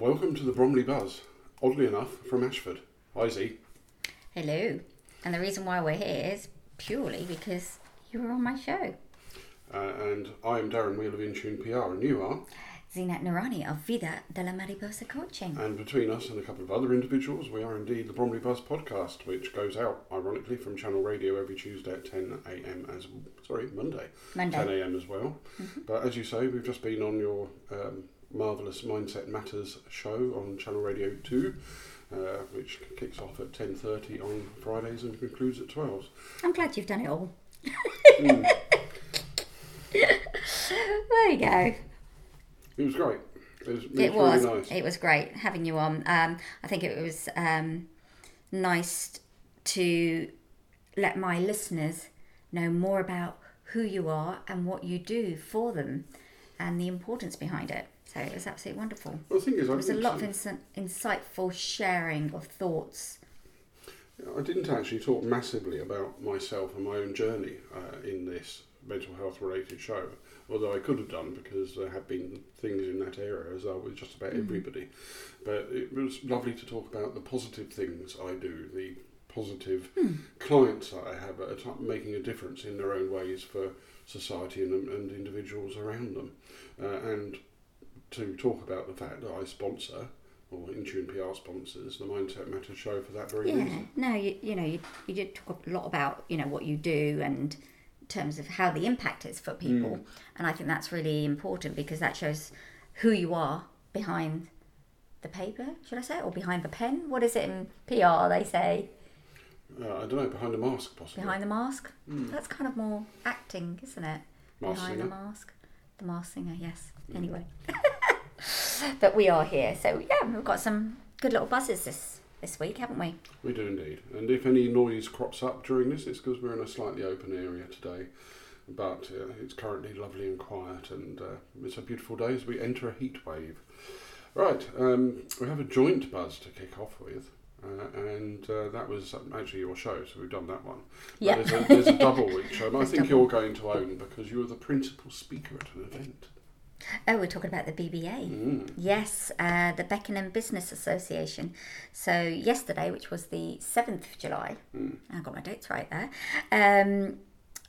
Welcome to the Bromley Buzz. Oddly enough, from Ashford. Hi, Z. Hello. And the reason why we're here is purely because you were on my show. Uh, and I am Darren Weale of Intune PR, and you are. Zeenat Noorani of Vida de la Mariposa Coaching. And between us and a couple of other individuals, we are indeed the Bromley Buzz podcast, which goes out, ironically, from Channel Radio every Tuesday at 10 a.m. as sorry Monday, Monday. 10 a.m. as well. But as you say, we've just been on your um, marvelous Mindset Matters show on Channel Radio 2. Uh, which kicks off at 10.30 on Fridays and concludes at 12. I'm glad you've done it all. Mm. There you go. It was great. It was, it was, It was. really nice. It was great having you on. Um, I think it was um, nice to let my listeners know more about who you are and what you do for them and the importance behind it. So it was absolutely wonderful. Well, the thing is, I There was a lot of insi- insightful sharing of thoughts. I didn't actually talk massively about myself and my own journey uh, in this mental health related show, although I could have done because there have been things in that area as well with just about everybody. But it was lovely to talk about the positive things I do, the positive clients that I have that are t- making a difference in their own ways for society and, and individuals around them. Uh, and to talk about the fact that I sponsor, or Intune PR sponsors, the Mindset Matters show for that very Yeah. reason. No, you, you know, you, you did talk a lot about, you know, what you do and in terms of how the impact is for people. Mm. And I think that's really important because that shows who you are behind the paper, should I say, or behind the pen? What is it in PR they say? Uh, I don't know, behind the mask possibly. Behind the mask? Mm. That's kind of more acting, isn't it? Mask behind singer. the mask. The mask singer, yes. Mm. Anyway. but we are here. So, yeah, we've got some good little buzzes this, this week, haven't we? We do indeed. And if any noise crops up during this, it's because we're in a slightly open area today. But uh, it's currently lovely and quiet, and uh, it's a beautiful day as we enter a heat wave. Right, um, we have a joint buzz to kick off with. Uh, and uh, that was actually your show, so we've done that one. Yeah. There's a, there's a double week show, but I think double. you're going to own because you're the principal speaker at an event. Oh, we're talking about the BBA. Yes, uh, the Beckenham Business Association. So yesterday, which was the seventh of July, I got my dates right there. Um,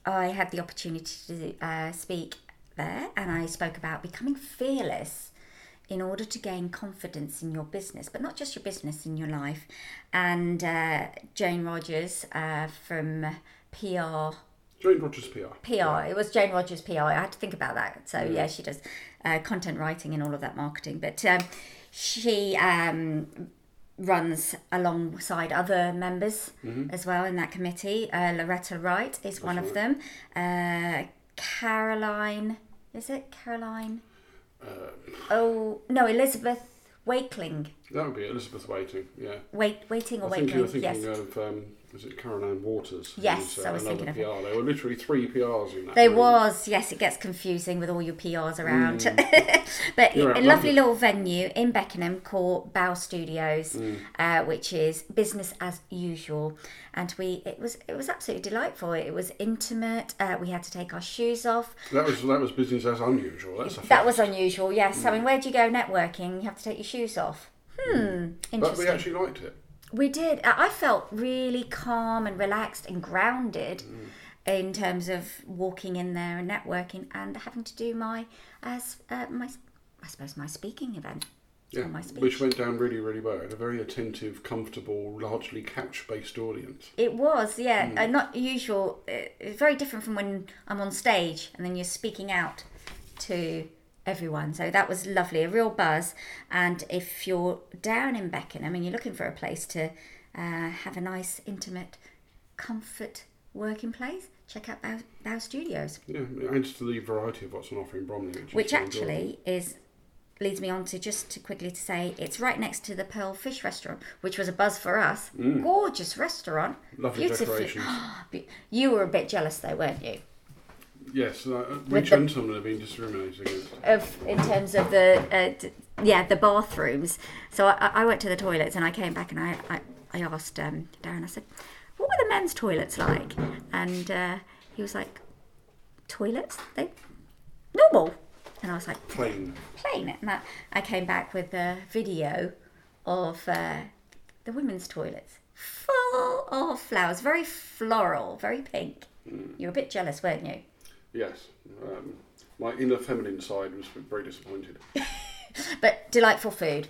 I had the opportunity to uh, speak there, and I spoke about becoming fearless in order to gain confidence in your business, but not just your business, in your life. And uh, Jane Rogers uh, from PR Jane Rogers PR. PR. It was Jane Rogers PR. I had to think about that. So yeah, she does uh, content writing and all of that marketing. But um, she um, runs alongside other members as well in that committee. Uh, Loretta Wright is one of them. Uh, Caroline, is it Caroline? oh no, Elizabeth Wakeling. That would be Elizabeth Waiting, yeah. Wait, waiting or I think you were Wakeling? thinking Yes. of um, was it Caroline Waters? Yes, was, I was thinking of PR. There were literally three PRs in that. There room. was, yes, it gets confusing with all your PRs around. but You're a lovely London. little venue in Beckenham called BAU Studios, Mm. uh, which is business as usual. And we, it was, it was absolutely delightful. It was intimate. Uh, we had to take our shoes off. That was that was business as unusual. That's a That fact. was unusual, yes. Mm. I mean, where do you go networking? You have to take your shoes off. Hmm, But interesting. we actually liked it. We did. I felt really calm and relaxed and grounded in terms of walking in there and networking and having to do my, as uh, my, I suppose my speaking event. Yeah, my speech. which went down really, really well. A very attentive, comfortable, largely couch-based audience. It was, yeah, uh, not usual. uh, It's very different from when I'm on stage and then you're speaking out to everyone. So that was lovely, a real buzz. And if you're down in Beckenham and you're looking for a place to uh, have a nice, intimate, comfort working place, check out BAU, BAU Studios, Yeah, adds to the variety of what's on offer in Bromley, which, is which actually is leads me on to just to quickly to say it's right next to the Pearl Fish Restaurant, which was a buzz for us. Gorgeous restaurant, Lovely decorations. You were a bit jealous though, weren't you? Yes, uh, we With the- gentlemen have been discriminated against. Of in terms of the uh, d- yeah the bathrooms. So I, I went to the toilets and I came back and I I, I asked um, Darren. I said, "What were the men's toilets like?" And uh, he was like, "Toilets? They normal." And I was like, Plain. plain. And that, I came back with a video of uh, the women's toilets full of flowers, very floral, very pink. You were a bit jealous, weren't you? Yes. Um, my inner feminine side was very disappointed. But delightful food,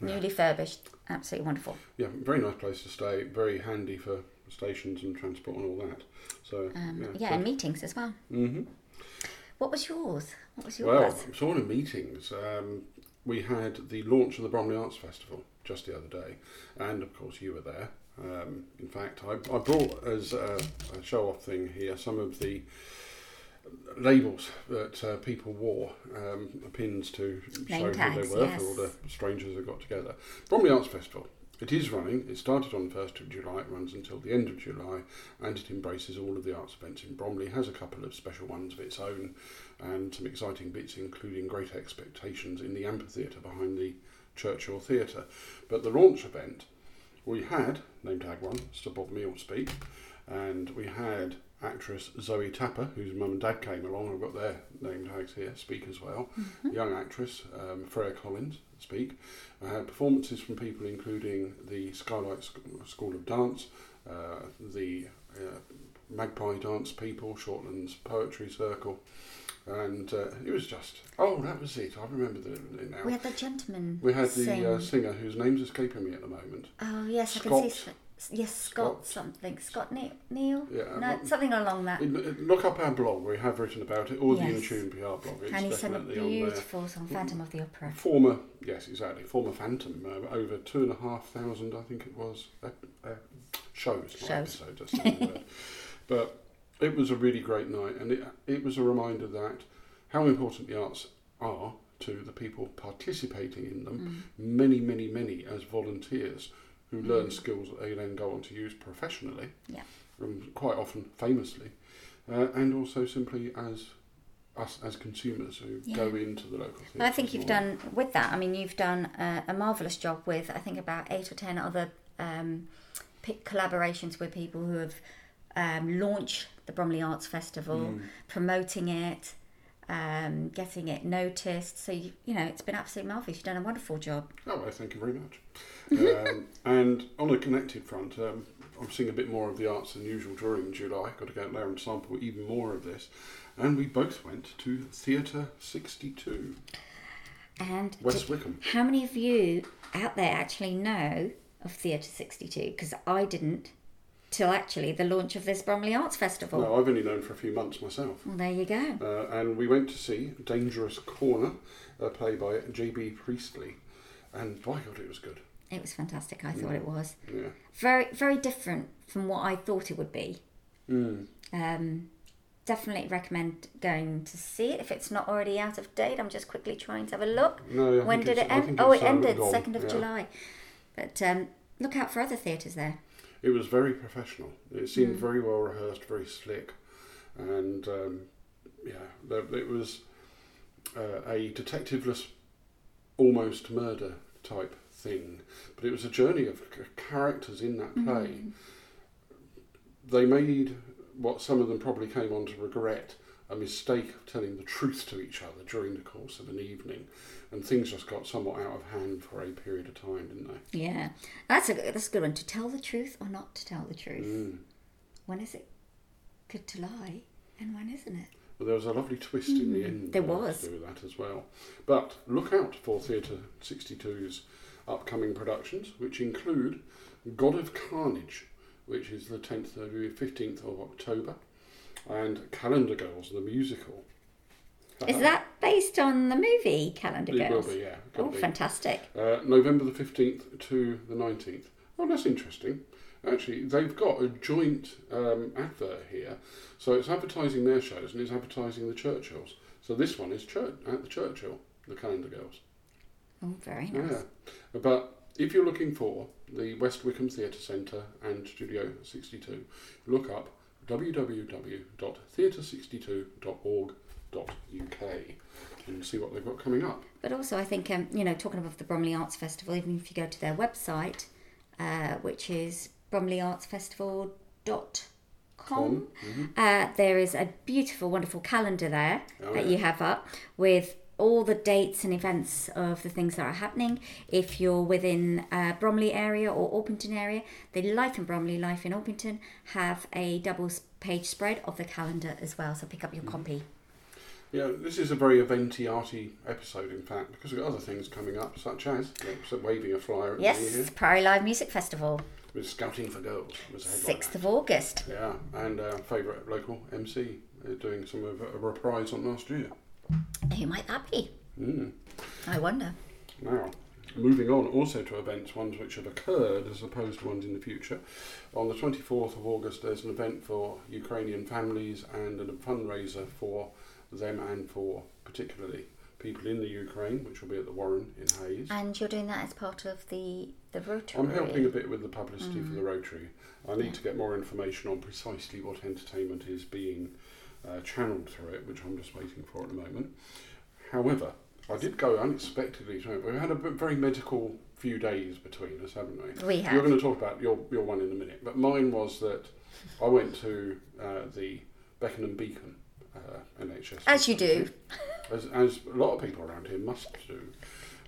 newly furbished, absolutely wonderful. Yeah, very nice place to stay. Very handy for stations and transport and all that. So Um, yeah. yeah, and meetings as well. hmm What was yours? What was Well, yours? sort of meetings. Um, we had the launch of the Bromley Arts Festival just the other day, and of course you were there. Um, in fact, I, I brought as a, a show-off thing here some of the labels that uh, people wore, um, pins to Name show tags, who they were yes. for all the strangers that got together. Bromley Arts Festival. It is running. It started on the 1st of July. It runs until the end of July and it embraces all of the arts events in Bromley. Has a couple of special ones of its own and some exciting bits, including great expectations in the amphitheatre behind the Churchill Theatre. But the launch event, we had, name tag one, Sir Bob Neill speak, and we had actress Zoe Tapper, whose mum and dad came along. I've got their name tags here, speak as well. Young actress um, Freya Collins speak. I had performances from people including the Skylight School of Dance, uh, the uh, Magpie Dance people, Shortlands Poetry Circle, and uh, it was just oh that was it. I remember the, it now. We had the gentleman. We had sing. the uh, singer whose name's escaping me at the moment. Oh yes, I Scott. can see. Yes, Scott, Scott. something. Scott Neil. Neil? Yeah, no, something along that. Look up our blog. We have written about it, or the Yes. Intune PR blog. It's and he sang a definitely on there. beautiful song, Phantom of the Opera. Former, yes, exactly. Former Phantom, uh, over two and a half thousand, I think it was, uh, uh, shows, Shows. episodes. That's the wrong word. But it was a really great night, and it it was a reminder that how important the arts are to the people participating in them. Many, many, many as volunteers who learn skills that they then go on to use professionally. Yeah. And quite often famously, uh, and also simply as us as consumers who go into the local theatre. I think you've done with that. I mean, you've done a, a marvelous job with I think about eight or ten other um, collaborations with people who have um, launched the Bromley Arts Festival, Mm. promoting it, um, getting it noticed. So you, you know, it's been absolutely marvelous. You've done a wonderful job. Oh, well, thank you very much. um, and on a connected front, um, I'm seeing a bit more of the arts than usual during July. Got to go out there and sample even more of this. And we both went to Theatre 62, And West Wickham. how many of you out there actually know of Theatre 62? Because I didn't till actually the launch of this Bromley Arts Festival. No, I've only known for a few months myself. Well, there you go. Uh, and we went to see Dangerous Corner, a play by J.B. Priestley. And by God, it was good. It was fantastic. I thought it was Yeah. very, very different from what I thought it would be. Mm. Um, definitely recommend going to see it if it's not already out of date. I'm just quickly trying to have a look. No, I when did it end? Oh, it uh, ended second of yeah. July. But um, look out for other theatres there. It was very professional. It Hmm. seemed very well rehearsed, very slick, and um, yeah, it was uh, a detectiveless, almost murder type thing. But it was a journey of characters in that play. Mm-hmm. They made what some of them probably came on to regret a mistake of telling the truth to each other during the course of an evening, and things just got somewhat out of hand for a period of time, didn't they? Yeah, that's a that's a good one. To tell the truth or not to tell the truth. Mm. When is it good to lie, and when isn't it? But there was a lovely twist in the end. Mm, there uh, was. To do with that as well. But look out for Theatre 62's upcoming productions, which include God of Carnage, which is the 10th to 15th of October, and Calendar Girls, the musical. Is that based on the movie Calendar It will Girls? be, yeah. Oh, be. fantastic! Uh, November the 15th to the 19th. Oh, that's interesting. Actually, they've got a joint um, advert here. So it's advertising their shows and it's advertising the Churchills. So this one is church, at the Churchill, the Calendar Girls. Oh, very nice. Yeah. But if you're looking for the West Wickham Theatre Centre and Studio 62, look up www.theatre62.org.uk and see what they've got coming up. But also, I think um, you know, talking about the Bromley Arts Festival, even if you go to their website, uh, which is bromleyartsfestival.com, Com, uh, there is a beautiful, wonderful calendar there Oh, that yeah. you have up with all the dates and events of the things that are happening. If you're within uh, Bromley area or Orpington area, the Life in Bromley, Life in Orpington have a double page spread of the calendar as well. So pick up your copy. Yeah, this is a very eventy, arty episode, in fact, because we've got other things coming up, such as like, waving a flyer at the Yes, here Prairie Live Music Festival, with Scouting for Girls. Was 6th of August. Yeah, and our favourite local MC uh, doing some of a reprise on last year. Who might that be? Mm. I wonder. Now, moving on also to events, ones which have occurred as opposed to ones in the future. On the 24th of August, there's an event for Ukrainian families and a fundraiser for them and for particularly people in the Ukraine, which will be at the Warren in Hayes. And you're doing that as part of the, the Rotary? I'm helping a bit with the publicity for the Rotary. I need to get more information on precisely what entertainment is being uh, channeled through it, which I'm just waiting for at the moment. However, I did go unexpectedly to it. We've had a very medical few days between us, haven't we? We have. You're going to talk about your, your one in a minute, but mine was that I went to uh, the Beckenham Beacon uh, NHS. As you do. As, as a lot of people around here must do.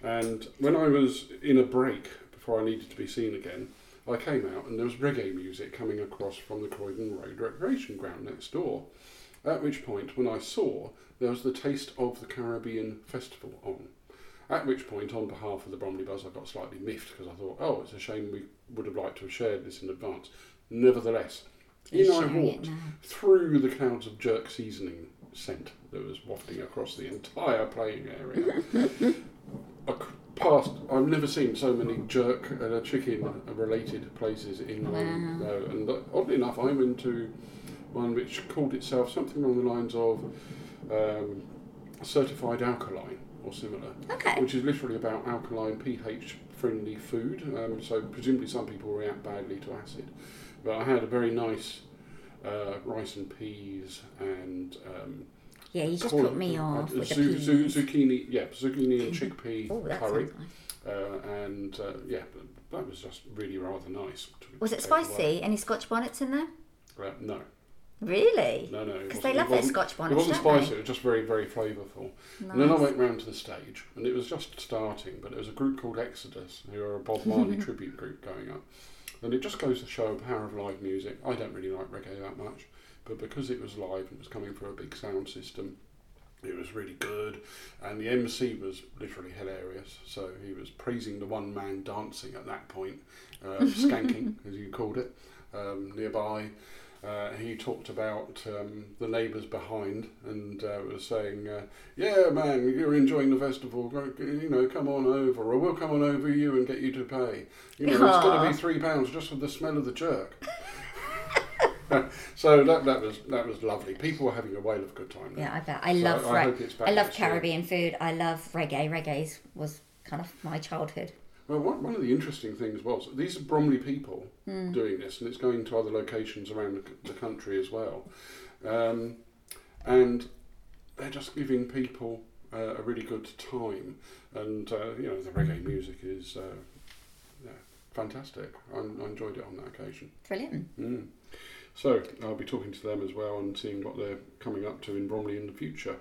And when I was in a break before I needed to be seen again, I came out and there was reggae music coming across from the Croydon Road Recreation Ground next door. At which point, when I saw, there was the Taste of the Caribbean Festival on. At which point, on behalf of the Bromley Buzz, I got slightly miffed because I thought, oh, it's a shame we would have liked to have shared this in advance. Nevertheless, in I walked through the clouds of jerk seasoning scent that was wafting across the entire playing area. Past, I've never seen so many jerk and chicken related places in one Wow. And oddly enough, I went to one which called itself something along the lines of um, certified alkaline or similar Okay. which is literally about alkaline pH friendly food. Um, so presumably some people react badly to acid, but I had a very nice uh, rice and peas and um, Yeah, you just put me uh, off with the zu- zu- zucchini. Yeah, zucchini and chickpea Oh, that curry, nice. uh, and uh, yeah, that was just really rather nice. to- Was it take away. spicy? Any Scotch bonnets in there? Uh, no, Really? no, no. Because they love their scotch bonnets. It wasn't spicy, it was just very, very flavourful. they? And then I went round to the stage, and it was just starting, but it was a group called Exodus, who are a Bob Marley tribute group going up. And it just goes to show the power of live music. I don't really like reggae that much, but because it was live and it was coming through a big sound system, it was really good. And the MC was literally hilarious. So he was praising the one man dancing at that point, uh, skanking, as you called it, um, nearby. Uh, he talked about um, the neighbours behind and uh, was saying, uh, "Yeah, man, you're enjoying the festival. You know, come on over, or we'll come on over you and get you to pay. You know, it's going to be three pounds just for the smell of the jerk." so that that was that was lovely. People were having a whale of a good time. Yeah, I bet. I So love I re- hope it's back I love next year. Caribbean food. I love reggae. Reggae was kind of my childhood. Well, one, one of the interesting things was these are Bromley people Hmm. doing this, and it's going to other locations around the, the country as well. Um, and they're just giving people uh, a really good time. And, uh, you know, the reggae music is uh, yeah, fantastic. I, I enjoyed it on that occasion. Brilliant. Mm. So I'll be talking to them as well and seeing what they're coming up to in Bromley in the future.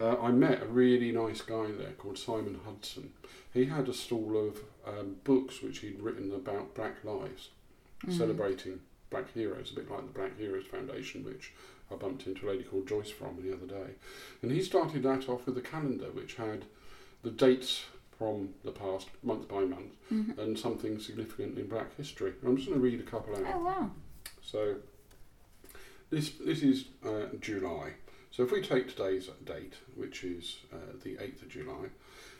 Uh, I met a really nice guy there called Simon Hudson. He had a stall of um, books which he'd written about Black lives, celebrating Black heroes, a bit like the Black Heroes Foundation, which I bumped into a lady called Joyce from the other day. And he started that off with a calendar which had the dates from the past, month by month, and something significant in Black history. I'm just going to read a couple out. Oh wow. So this this is uh, July. So if we take today's date, which is uh, the 8th of July,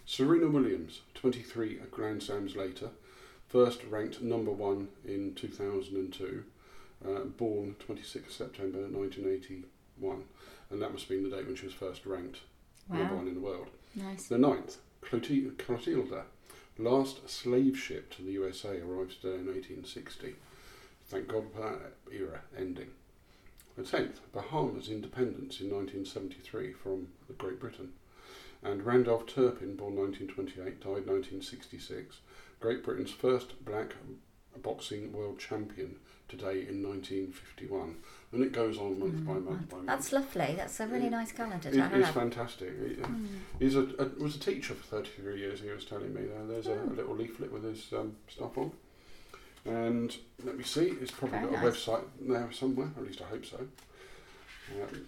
Serena Williams, 23 Grand Slams later, first ranked number one in 2002, uh, born 26 September 1981, and that must have been the date when she was first ranked number one in the world. Nice. The ninth, Clotilde, Clotilda, last slave ship to the USA, arrived today in 1860. Thank God for that era ending. The tenth, Bahamas independence in 1973 from Great Britain. And Randolph Turpin, born 1928, died 1966. Great Britain's first black boxing world champion today in 1951. And it goes on month by mm, month by month. That's lovely. That's a really nice calendar It to is have. fantastic. He- uh, mm. He's a, a was a teacher for 33 years. He was telling me. There, there's a, a little leaflet with his um, stuff on. And let me see. It's probably Very got a website there somewhere. At least I hope so. Um,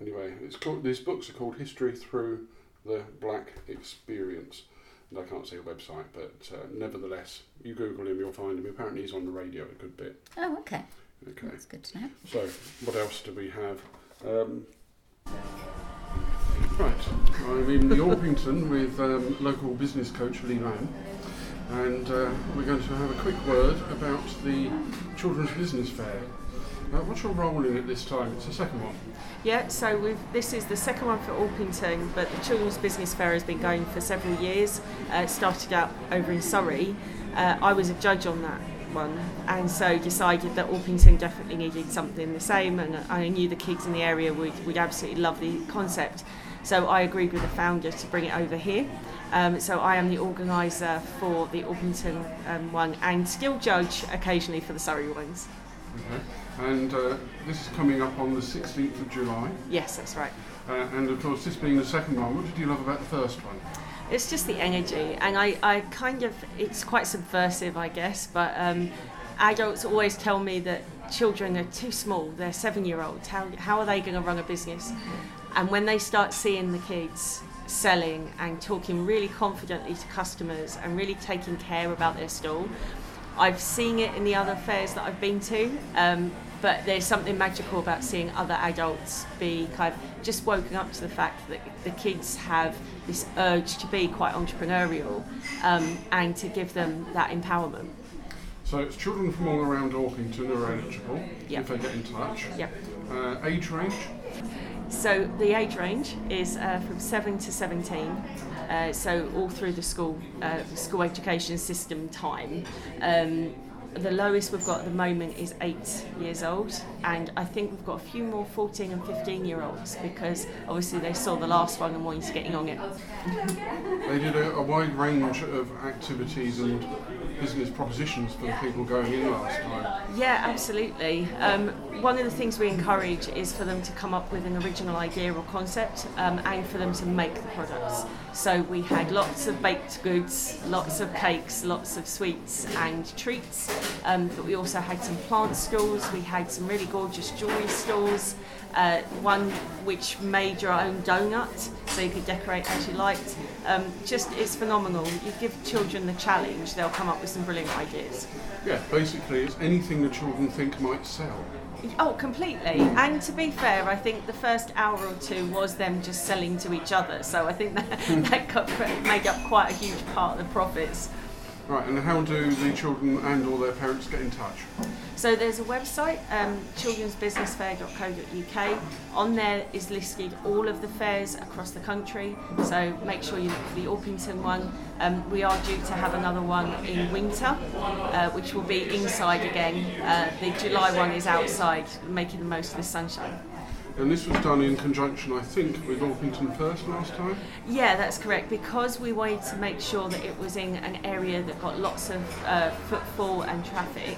anyway, it's called. These books are called History Through the Black Experience. And I can't see a website, but uh, nevertheless, you Google him, you'll find him. Apparently, he's on the radio a good bit. Oh, okay. Okay. That's good to know. So, what else do we have? Um, right, I'm in the Orpington with um, local business coach Lee Lam, and uh, we're going to have a quick word about the Children's Business Fair. Uh, what's your role in it this time? It's the second one. Yeah, so this is the second one for Orpington, but the Children's Business Fair has been going for several years. Uh, it started out over in Surrey. Uh, I was a judge on that one, and so decided that Orpington definitely needed something the same, and I knew the kids in the area would, would absolutely love the concept. So I agreed with the founder to bring it over here. Um, so I am the organiser for the Orpington um, one, and still judge occasionally for the Surrey ones. Okay. And uh, this is coming up on the 16th of July. Yes, that's right. Uh, and of course, this being the second one, what did you love about the first one? It's just the energy, and I, I kind of, it's quite subversive, I guess, but um, adults always tell me that children are too small, they're seven year olds, how, how are they going to run a business? And when they start seeing the kids selling and talking really confidently to customers and really taking care about their stall, I've seen it in the other fairs that I've been to, um, but there's something magical about seeing other adults be kind of just woken up to the fact that the kids have this urge to be quite entrepreneurial um, and to give them that empowerment. So it's children from all around Orpington are eligible Yep. if they get in touch. Yep. Uh, age range? So the age range is uh, from 7 to 17, uh, so all through the school uh, school education system time. Um, the lowest we've got at the moment is eight years old, and I think we've got a few more 14 and 15 year olds because obviously they saw the last one and wanted to get on it. They did a, a wide range of activities and business propositions for the people going in last time. Yeah, absolutely. Um, one of the things we encourage is for them to come up with an original idea or concept um, and for them to make the products. So we had lots of baked goods, lots of cakes, lots of sweets and treats, um, but we also had some plant stalls, we had some really gorgeous jewellery stalls, uh, one which made your own donut so you could decorate as you liked. Um, just, it's phenomenal. You give children the challenge, they'll come up with some brilliant ideas. Yeah, basically it's anything the children think might sell. Oh, completely. And to be fair, I think the first hour or two was them just selling to each other. So I think that, that got, made up quite a huge part of the profits. Right, and how do the children and or their parents get in touch? So there's a website, um, children'sbusinessfair.co.uk. On there is listed all of the fairs across the country. So make sure you look for the Orpington one. Um, we are due to have another one in winter, uh, which will be inside again. Uh, the July one is outside, making the most of the sunshine. And this was done in conjunction, I think, with Orpington First last time. Yeah, that's correct. Because we wanted to make sure that it was in an area that got lots of uh, footfall and traffic,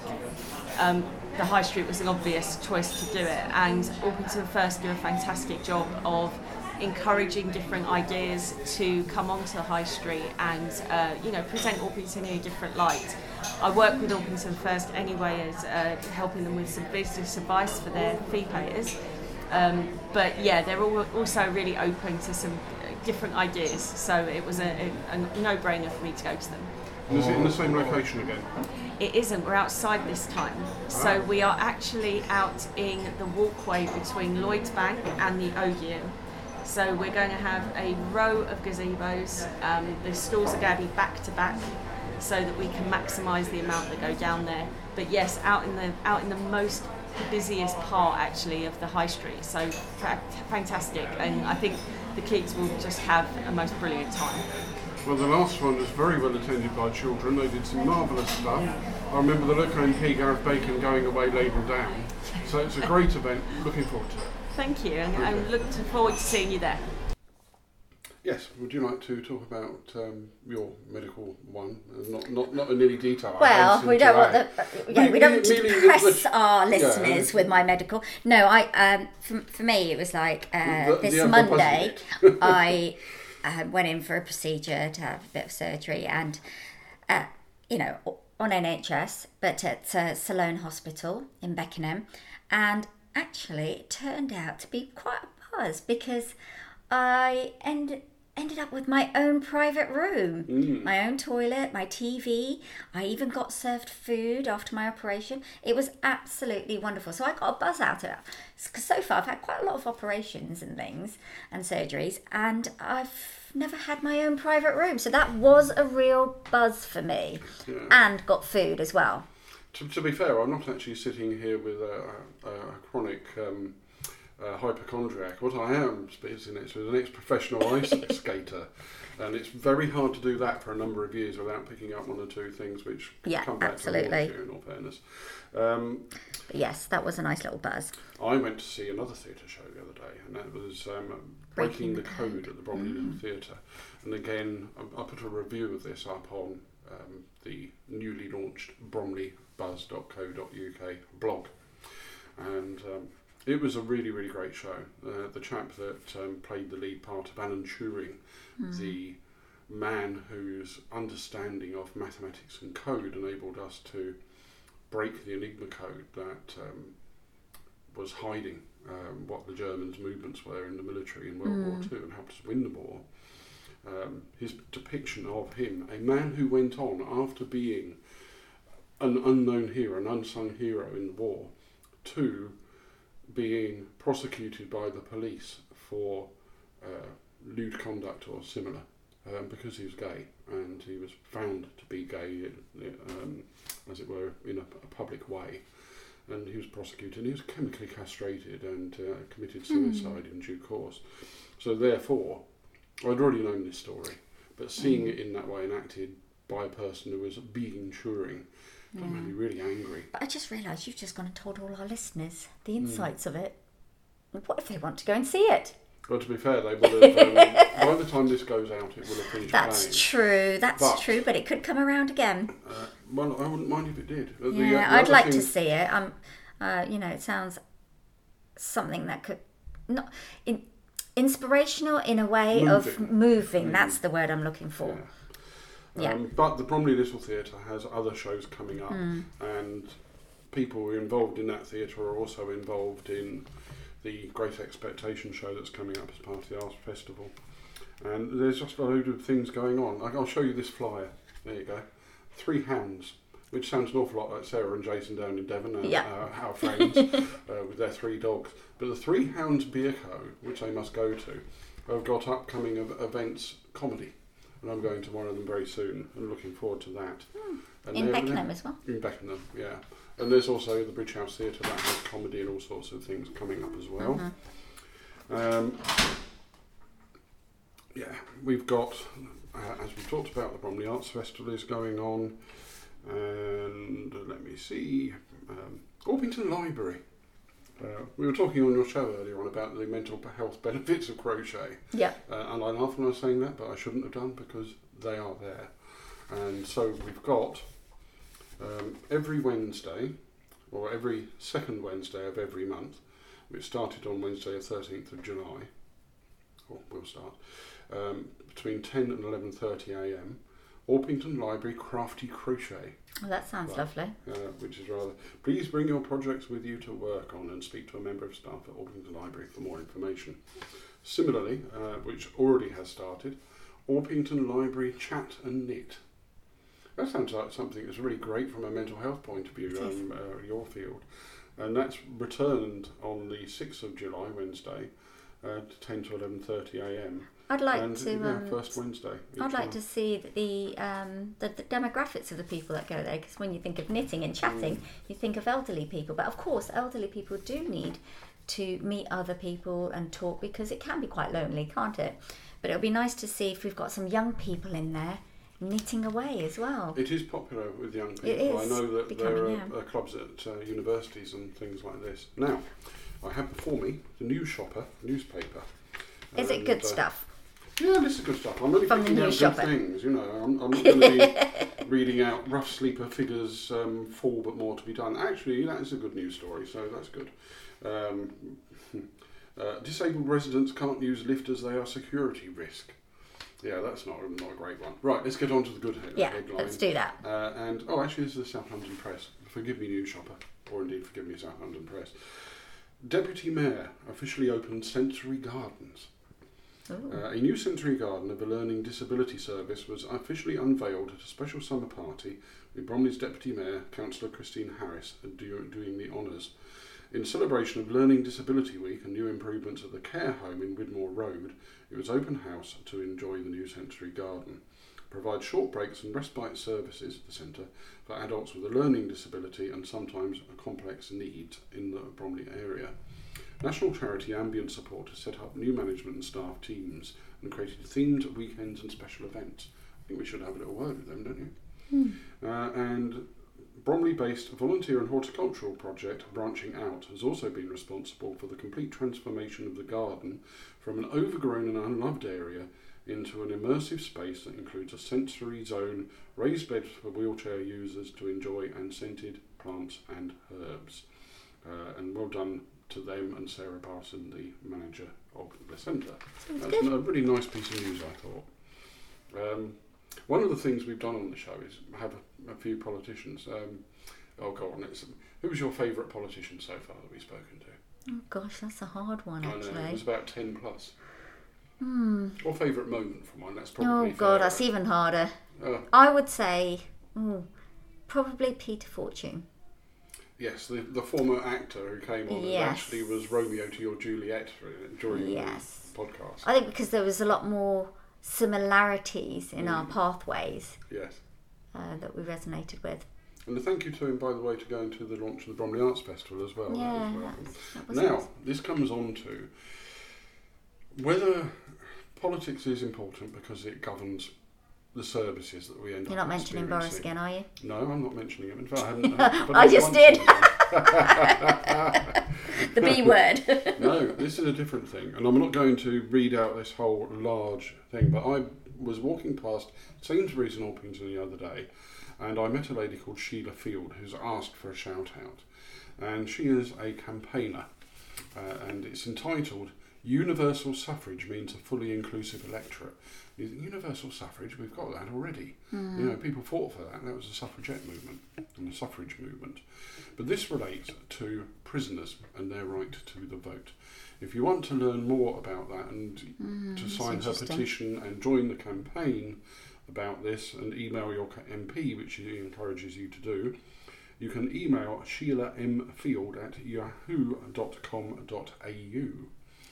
um, the high street was an obvious choice to do it. And Orpington First do a fantastic job of encouraging different ideas to come onto the high street and uh, you know present Orpington in a different light. I work with Orpington First anyway as uh, helping them with some business advice for their fee payers. Um, but yeah, they're all also really open to some different ideas, so it was a, a, a no-brainer for me to go to them. And is it in the same location again? It isn't. We're outside this time, so we are actually out in the walkway between Lloyd's Bank and the Odeon. So we're going to have a row of gazebos. Um, the stalls are going to be back to back, so that we can maximise the amount that go down there. But yes, out in the out in the most busiest part actually of the high street. So fantastic, and I think the kids will just have a most brilliant time. Well, the last one was very well attended by children. They did some marvellous stuff. I remember the look on MP, Gareth Bacon, going away labelled down. So it's a great event. Looking forward to it. Thank you, and I'm looking forward to seeing you there. Yeah, yes, would you like to talk about um, your medical one? Uh, not, not, not in any detail. Well, we don't want the yeah, Me- we don't depress our yeah. listeners with my medical. No, I um for, for me it was like uh, The- this the Monday. I uh, went in for a procedure to have a bit of surgery and uh, you know on NHS, but at uh, Sloane Hospital in Beckenham, and actually it turned out to be quite a buzz because I ended ended up with my own private room, Mm. my own toilet, my TV. I even got served food after my operation. It was absolutely wonderful. So I got a buzz out of it. Because so far I've had quite a lot of operations and things and surgeries, and I've never had my own private room. So that was a real buzz for me, and got food as well. To, to be fair, I'm not actually sitting here with a, a, a chronic um, uh, hypochondriac. What I am sitting next to is an ex-professional ice skater, and it's very hard to do that for a number of years without picking up one or two things which Yeah, come back absolutely. to you. In all fairness, um, yes, that was a nice little buzz. I went to see another theatre show the other day, and that was um, Breaking, the Code at the Bromley Little Theatre. And again, I, I put a review of this up on um, the newly launched bromleybuzz.co.uk blog. And um, it was a really, really great show. Uh, the chap that um, played the lead part of Alan Turing, the man whose understanding of mathematics and code enabled us to break the Enigma code that um, was hiding um, what the Germans' movements were in the military in World War II and helped us win the war. Um, his depiction of him, a man who went on after being an unknown hero, an unsung hero in the war, to being prosecuted by the police for uh, lewd conduct or similar um, because he was gay and he was found to be gay, um, as it were, in a, a public way. And he was prosecuted and he was chemically castrated and uh, committed suicide in due course. So, therefore, I'd already known this story, but seeing it in that way enacted by a person who was being Turing got me really angry. But I just realised you've just gone and told all our listeners Hmm. the insights of it. What if they want to go and see it? Well, to be fair, they will have. Um, by the time this goes out, it will have finished That's playing. true. That's But- true. But it could come around again. Uh, well, I wouldn't mind if it did. Uh, the, uh, Yeah, the I'd other like thing- to see it. Um, uh, you know, it sounds something that could not in, inspirational in a way of Moving. moving. That's the word I'm looking for. Yeah. Yeah. Um, but the Bromley Little Theatre has other shows coming up, Hmm. and people involved in that theatre are also involved in the Great Expectation show that's coming up as part of the Arts Festival. And there's just a load of things going on. I- I'll show you this flyer. There you go. Three Hounds, which sounds an awful lot like Sarah and Jason down in Devon, our, Yeah. our, our friends, uh, with their three dogs. But the Three Hounds Beer Co., which they must go to, have got upcoming events comedy. And I'm going to one of them very soon and looking forward to that. And In Beckenham as well. in Beckenham, yeah. And there's also the Bridge House Theatre that has comedy and all sorts of things coming up as well. Um, yeah, we've got, uh, as we talked about, the Bromley Arts Festival is going on, and uh, let me see, um, Orpington Library. Uh, we were talking on your show earlier on about the mental health benefits of crochet. Yeah. Uh, and I laugh when I was saying that, but I shouldn't have done because they are there. And so we've got um, every Wednesday, or every second Wednesday of every month, which started on Wednesday the 13th of July, or will start, um, between 10 and 11.30am, Orpington Library Crafty Crochet Well, that sounds Right. lovely. uh, which is rather. Please bring your projects with you to work on and speak to a member of staff at Orpington Library for more information. Similarly, uh, which already has started, Orpington Library Chat and Knit. That sounds like something that's really great from a mental health point of view, um, uh, your field. And that's returned on the 6th of July, Wednesday, uh, to 10 to 11.30am. I'd like and, to. yeah, Um, first Wednesday. I'd like to see the um, the, the demographics of the people that go there because when you think of knitting and chatting, Mm. you think of elderly people. But of course, elderly people do need to meet other people and talk because it can be quite lonely, can't it? But it'll be nice to see if we've got some young people in there knitting away as well. It is popular with young people. It I know that becoming, there are yeah. uh, clubs at uh, universities and things like this. Now, I have before me the News Shopper newspaper. Is it good uh, stuff? Yeah, this is good stuff. I'm only From the picking new out good shopper. things, you know. I'm, I'm not going to be reading out rough sleeper figures, um, full but more to be done. Actually, that is a good news story, so that's good. Um, uh, disabled residents can't use lift as they are security risk. Yeah, that's not not a great one. Right, let's get on to the good head- Yeah, headline. let's do that. Uh, and oh, actually, this is the South London Press. Forgive me, News Shopper, or indeed forgive me, South London Press. Deputy Mayor officially opened Sensory Gardens. Uh, a new sensory garden of the Learning Disability Service was officially unveiled at a special summer party with Bromley's Deputy Mayor, Councillor Christine Harris, do- doing the honours. In celebration of Learning Disability Week and new improvements at the care home in Widmore Road, it was open house to enjoy the new sensory garden. Provides short breaks and respite services, at the centre, for adults with a learning disability and sometimes a complex needs in the Bromley area. National charity Ambient Support has set up new management and staff teams and created themed weekends and special events. I think we should have a little word with them, don't you? Uh, and Bromley based volunteer and horticultural project Branching Out has also been responsible for the complete transformation of the garden from an overgrown and unloved area into an immersive space that includes a sensory zone, raised beds for wheelchair users to enjoy, and scented plants and herbs. Uh, and well done to them and Sarah Parson, the manager of the centre. That's a really nice piece of news, I thought. Um, one of the things we've done on the show is have a, a few politicians. Um, oh, go on. It's, who was your favourite politician so far that we've spoken to? Oh gosh, that's a hard one I know, it was about 10 plus. Hmm. Or favourite moment from one, that's probably Oh god, fair. that's even harder. Uh, I would say, ooh, probably Peter Fortune. Yes, the, the former actor who came on and actually was Romeo to your Juliet for- during Yes. the podcast. I think because there was a lot more similarities in Mm. our pathways yes. uh, that we resonated with. And a thank you to him, by the way, to going to the launch of the Bromley Arts Festival as well. That yeah, welcome. that's, that was Now, nice. this comes on to whether politics is important because it governs the services that we end You're up not mentioning Boris again, are you? No, I'm not mentioning him. In fact, I haven't. I just did. The B word. no, this is a different thing, and I'm not going to read out this whole large thing. But I was walking past Sainsbury's in Orpington the other day, and I met a lady called Sheila Field who's asked for a shout out, and she is a campaigner, uh, and it's entitled "Universal Suffrage Means a Fully Inclusive Electorate." Universal suffrage, we've got that already. Hmm. You know, people fought for that. That was the suffragette movement and the suffrage movement. But this relates to prisoners and their right to the vote. If you want to learn more about that and hmm, to sign her petition and join the campaign about this and email your MP, which she encourages you to do, you can email Sheila M. Field at yahoo.com.au.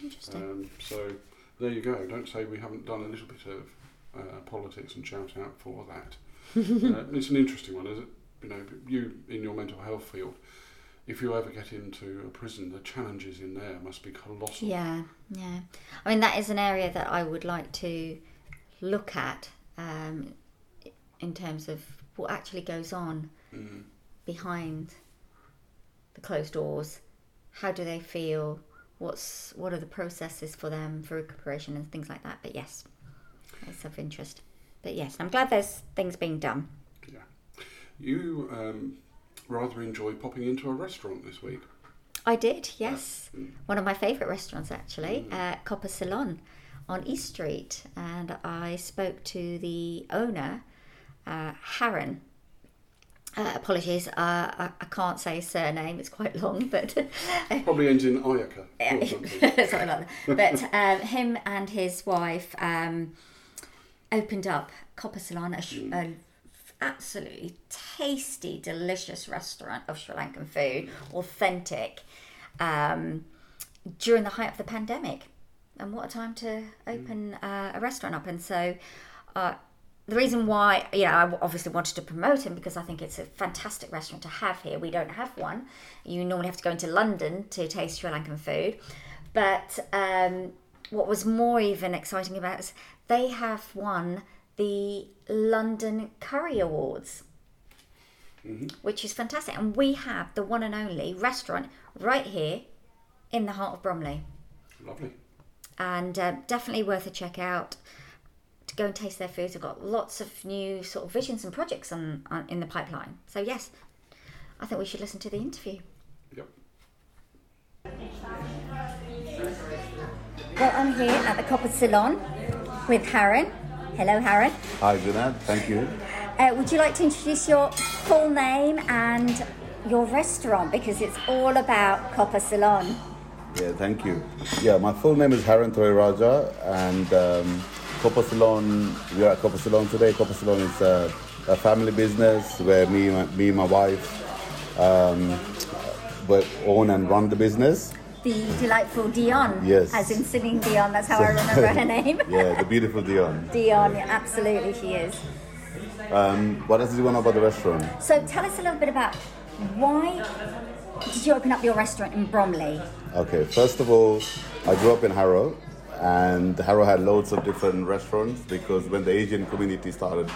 Interesting. Um, so there you go. Don't say we haven't done a little bit of uh, politics and shout out for that. uh, it's an interesting one, is it? You know, you in your mental health field, if you ever get into a prison, the challenges in there must be colossal. Yeah, yeah. I mean, that is an area that I would like to look at um, in terms of what actually goes on Mm. behind the closed doors. How do they feel? What's what are the processes for them for recuperation and things like that? But yes, it's of interest. But yes, I'm glad there's things being done. Yeah, You um, rather enjoy popping into a restaurant this week. I did, yes. One of my favourite restaurants, actually, uh, Copper Ceylon on East Street. And I spoke to the owner, uh, Haran. Uh, apologies, uh, I, I can't say his surname, it's quite long, but Probably ends in Ayaka something. something like that. But um, him and his wife um, opened up Copper Ceylon, a, sh- a absolutely tasty, delicious restaurant of Sri Lankan food, authentic, um, during the height of the pandemic. And what a time to open uh, a restaurant up! And so. Uh, the reason why, you know, I obviously wanted to promote him because I think it's a fantastic restaurant to have here. We don't have one. You normally have to go into London to taste Sri Lankan food. But um, what was more even exciting about it is they have won the London Curry Awards, which is fantastic. And we have the one and only restaurant right here in the heart of Bromley Lovely. and uh, definitely worth a check out. Go and taste their foods. We've got lots of new sort of visions and projects on, on in the pipeline. So yes, I think we should listen to the interview. Yep. Well, I'm here at the Copper Ceylon with Haran. Hello, Haran. Hi, Junad. Thank you. Uh, would you like to introduce your full name and your restaurant because it's all about Copper Ceylon? Yeah, thank you. Yeah, my full name is Haran Thurairajah, and um, Copper Ceylon. We are at Copper Ceylon today. Copper Ceylon is a, a family business where me, my, me, and my wife, um, own and run the business. The delightful Dion. Yes. As in Celine Dion, that's how I remember her name. Yeah, the beautiful Dion. Dion, absolutely, she is. Um, what else do you want to know about the restaurant? So tell us a little bit about why did you open up your restaurant in Bromley? Okay, first of all, I grew up in Harrow, and Harrow had loads of different restaurants because when the Asian community started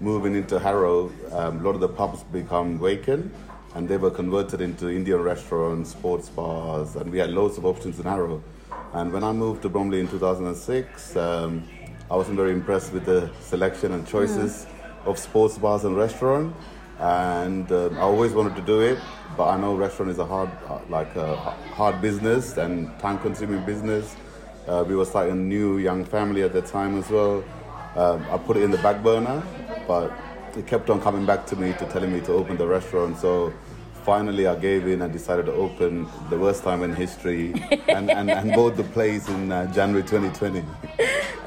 moving into Harrow, um, a lot of the pubs become vacant, and they were converted into Indian restaurants, sports bars, and we had loads of options in Harrow. And when I moved to Bromley in 2006, um, I wasn't very impressed with the selection and choices of sports bars and restaurant, and um, I always wanted to do it, but I know restaurant is a hard, uh, like a hard business and time-consuming business. Uh, we were starting a new young family at the time as well. Um, I put it in the back burner, but it kept on coming back to me to telling me to open the restaurant. So finally, I gave in and decided to open the worst time in history and, and, and bought the place in uh, January 2020.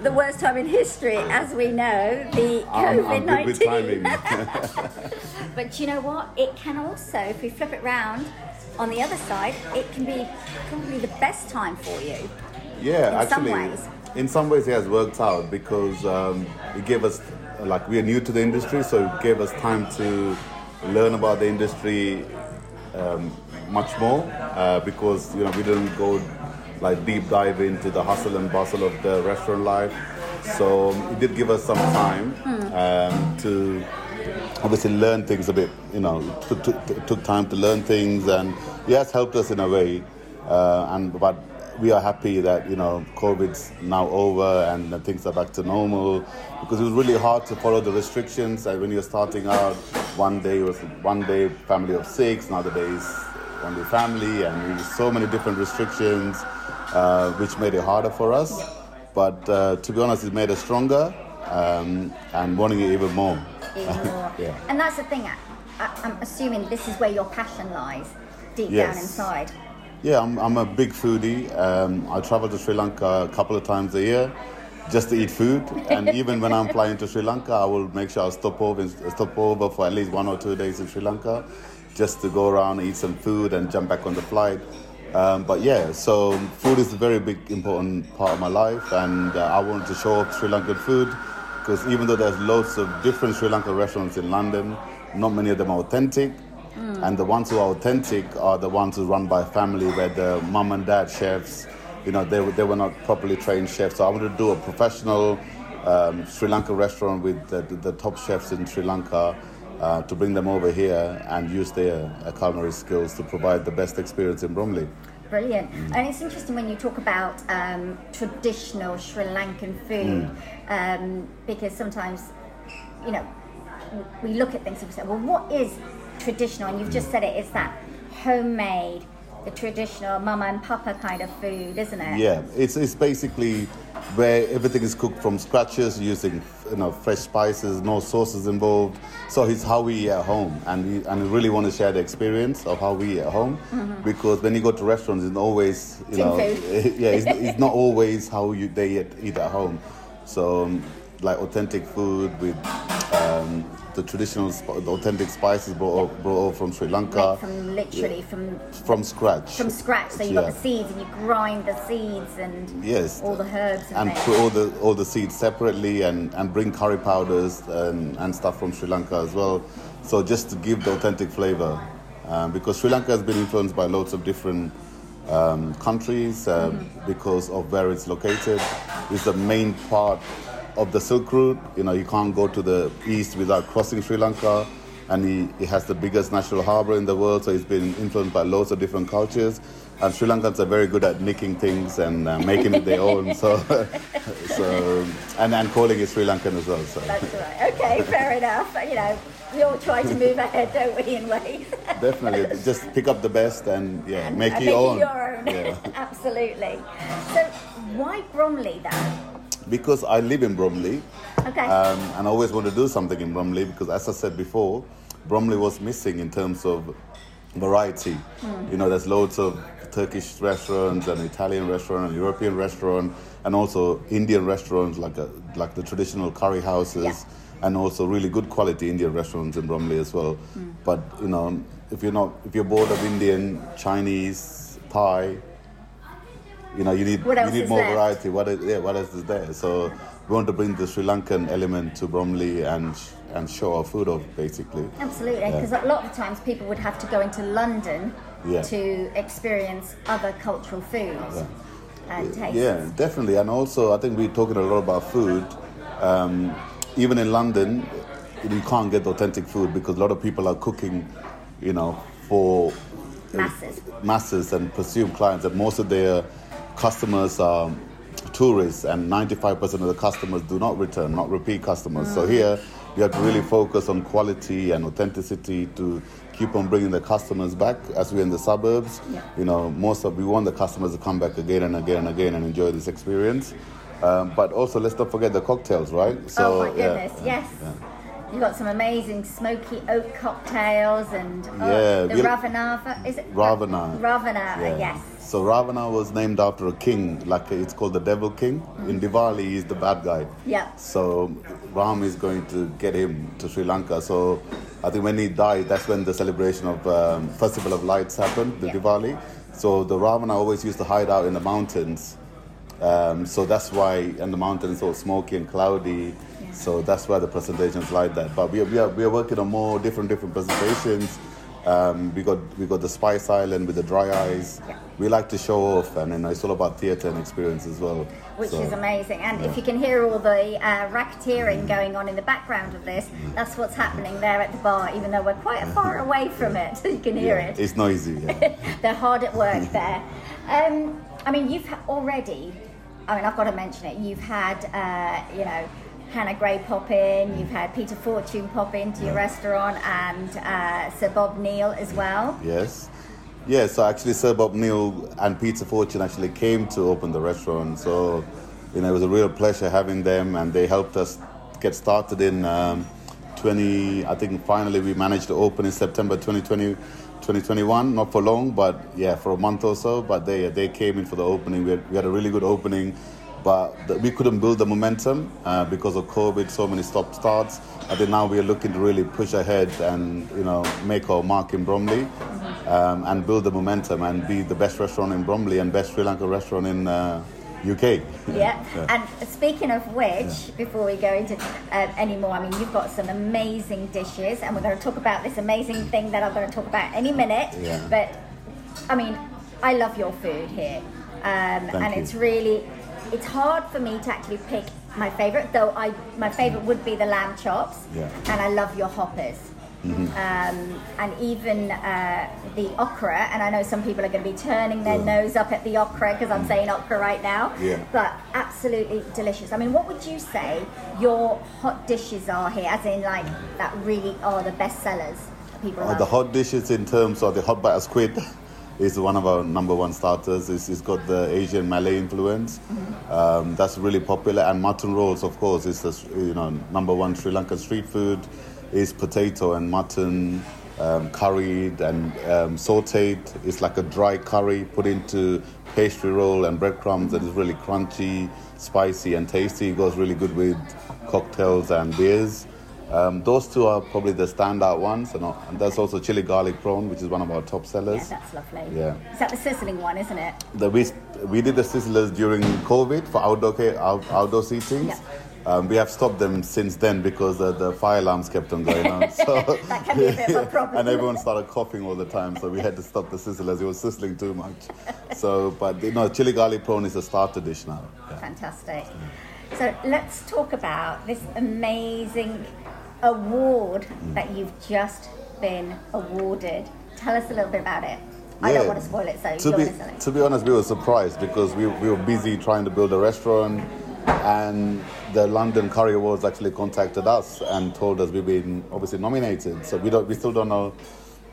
The worst time in history, as we know, the COVID I'm good with 19. timing. But you know what? It can also, if we flip it round, on the other side, it can be probably the best time for you. Yeah, In some actually, ways. in some ways, it has worked out because um, it gave us, like, we are new to the industry, so it gave us time to learn about the industry um, much more uh, because you know we didn't go like deep dive into the hustle and bustle of the restaurant life. So it did give us some time um, to obviously learn things a bit. You know, it took, took, took time to learn things, and it has helped us in a way. Uh, and but we are happy that you know COVID's now over and things are back to normal because it was really hard to follow the restrictions. And when you're starting out, one day was one day family of six, another day is only family, and so many different restrictions, uh, which made it harder for us. But uh, to be honest, it made us stronger um, and wanting it even more. Even more. Yeah. And that's the thing, I, I, I'm assuming this is where your passion lies, deep down inside. Yeah, I'm, I'm a big foodie. Um, I travel to Sri Lanka a couple of times a year just to eat food. And even when I'm flying to Sri Lanka, I will make sure I stop over, stop over for at least one or two days in Sri Lanka just to go around, eat some food, and jump back on the flight. Um, but yeah, so food is a very big, important part of my life, and uh, I wanted to show off Sri Lankan food because even though there's lots of different Sri Lankan restaurants in London, not many of them are authentic. And the ones who are authentic are the ones who run by family, where the mum and dad chefs, you know, they, were- they were not properly trained chefs. So I wanted to do a professional um, Sri Lanka restaurant with the, the, the top chefs in Sri Lanka uh, to bring them over here and use their uh, culinary skills to provide the best experience in Bromley. Brilliant. Mm. And it's interesting when you talk about um, traditional Sri Lankan food, Mm. um, because sometimes, you know, we look at things and we say, well, what is traditional? And you've just said it, it's that homemade, the traditional mama and papa kind of food, isn't it? Yeah, it's, it's basically where everything is cooked from scratches using you know fresh spices, no sauces involved. So it's how we eat at home, and we and we really want to share the experience of how we eat at home because when you go to restaurants, it's always you Tin know food. yeah, it's, it's not always how you they eat, eat at home. So um, like authentic food with um, the traditional the authentic spices brought brought over from Sri Lanka Made from literally from from scratch. from scratch. So you've got the seeds and you grind the seeds and Yes. all the herbs and, and put all the all the seeds separately and, and bring curry powders and, and stuff from Sri Lanka as well. So just to give the authentic flavor, um, because Sri Lanka has been influenced by lots of different um, countries um, because of where it's located. is the main part of the Silk Route. You know, you can't go to the east without crossing Sri Lanka. and he, he has the biggest natural harbor in the world, so he's been influenced by loads of different cultures. And Sri Lankans are very good at nicking things and uh, making it their own. So, so and, and calling it Sri Lankan as well. So. That's right. Okay, fair enough. You know, we all try to move ahead, don't we, in ways? Definitely. Just pick up the best and yeah, And- make and it your own. It your own. Yeah. Absolutely. So, why Bromley then? Because I live in Bromley. Okay. Um, and I always want to do something in Bromley because, as I said before, Bromley was missing in terms of variety. Hmm. You know, there's loads of Turkish restaurants and Italian restaurant and European restaurant and also Indian restaurants like a, like the traditional curry houses Yeah. and also really good quality Indian restaurants in Bromley as well. Hmm. But you know, if you're not if you're bored of Indian, Chinese, Thai, you know, you need you need more left? variety. What is, yeah, what else is there? So we want to bring the Sri Lankan element to Bromley and and show our food off basically. Absolutely, Yeah. because a lot of times people would have to go into London Yeah. to experience other cultural foods and tastes. Yeah, definitely. And also, I think we're talking a lot about food. Um, even in London, you can't get authentic food because a lot of people are cooking, you know, for Masses. masses and presume clients. And most of their customers are tourists, and 95% of the customers do not return, not repeat customers. Mm. So here, you have to really focus on quality and authenticity to keep on bringing the customers back as we're in the suburbs. Yeah. You know, most of we want the customers to come back again and again and again and enjoy this experience. Um, but also, let's not forget the cocktails, right? oh my yeah, goodness, yes. You've got some amazing smoky oak cocktails and oh, Yeah, the Ravanava, is it? Ravana. Ravanava, Yeah. yes. So Ravana was named after a king, like it's called the Devil King. In Diwali, he's the bad guy. Yeah. So Ram is going to get him to Sri Lanka. So I think when he died, that's when the celebration of um, Festival of Lights happened, the Yeah. Diwali. So the Ravana always used to hide out in the mountains. Um, so that's why, and the mountains so smoky and cloudy. So that's why the presentation's like that. But we are, we are, we are working on more different different presentations. Um, we got we got the Spice Island with the dry eyes. Yeah. We like to show off, and know, it's all about theatre and experience as well. Which So- is amazing. And if you can hear all the uh, Mm. racketeering going on in the background of this, that's what's happening there at the bar, even though we're quite far away from it, so you can hear Yeah, it. It's noisy. Yeah. They're hard at work there. Um, I mean, you've already, I mean, I've got to mention it, you've had, uh, you know, Hannah Gray pop in, you've had Peter Fortune pop into your restaurant, and uh, Sir Bob Neill as well. Yes. Yeah, so actually Sir Bob Neill and Peter Fortune actually came to open the restaurant. So, you know, it was a real pleasure having them and they helped us get started in um, 20, I think finally we managed to open in September 2020, 2021, not for long, but yeah, for a month or so. But they, they came in for the opening. We had, we had a really good opening, but we couldn't build the momentum uh, because of COVID, so many stop starts. I think now we are looking to really push ahead and, you know, make our mark in Bromley um, and build the momentum and be the best restaurant in Bromley and best Sri Lanka restaurant in uh, UK. Yeah. And speaking of which, before we go into uh, any more, I mean, you've got some amazing dishes, and we're going to talk about this amazing thing that I'm going to talk about any minute. Yeah. But I mean, I love your food here, um, and you. it's really, it's hard for me to actually pick my favorite. Though I, my favorite would be the lamb chops, Yeah. and I love your hoppers. Um, and even uh, the okra, and I know some people are going to be turning their Yeah. nose up at the okra because I'm saying okra right now. Yeah. But absolutely delicious. I mean, what would you say your hot dishes are here, as in like that really are the best sellers? People Uh, the hot dishes in terms of the hot butter squid is one of our number one starters. It's, it's got the Asian Malay influence. Um, that's really popular. And mutton rolls, of course, is the you know number one Sri Lankan street food. Is potato and mutton um, curried and um, sautéed. It's like a dry curry put into pastry roll and breadcrumbs, and it's really crunchy, spicy, and tasty. It goes really good with cocktails and beers. Um, those two are probably the standout ones, and, and there's also chili garlic prawn, which is one of our top sellers. yeah, that's lovely. Yeah. Is that the sizzling one, isn't it? The, we, we did the sizzlers during COVID for outdoor out, outdoor seatings. Yeah. Um, we have stopped them since then because uh, the fire alarms kept on going on. So That can be a bit of a problem. and everyone started coughing all the time, so we had to stop the sizzlers. It was sizzling too much. So, but you know, chili garlic prawn is a starter dish now. Yeah. Fantastic. So let's talk about this amazing award that you've just been awarded. Tell us a little bit about it. I don't want to spoil it, so to be to be honest, we were surprised because we, we were busy trying to build a restaurant, and the London Curry Awards actually contacted us and told us we've been obviously nominated. So we don't we still don't know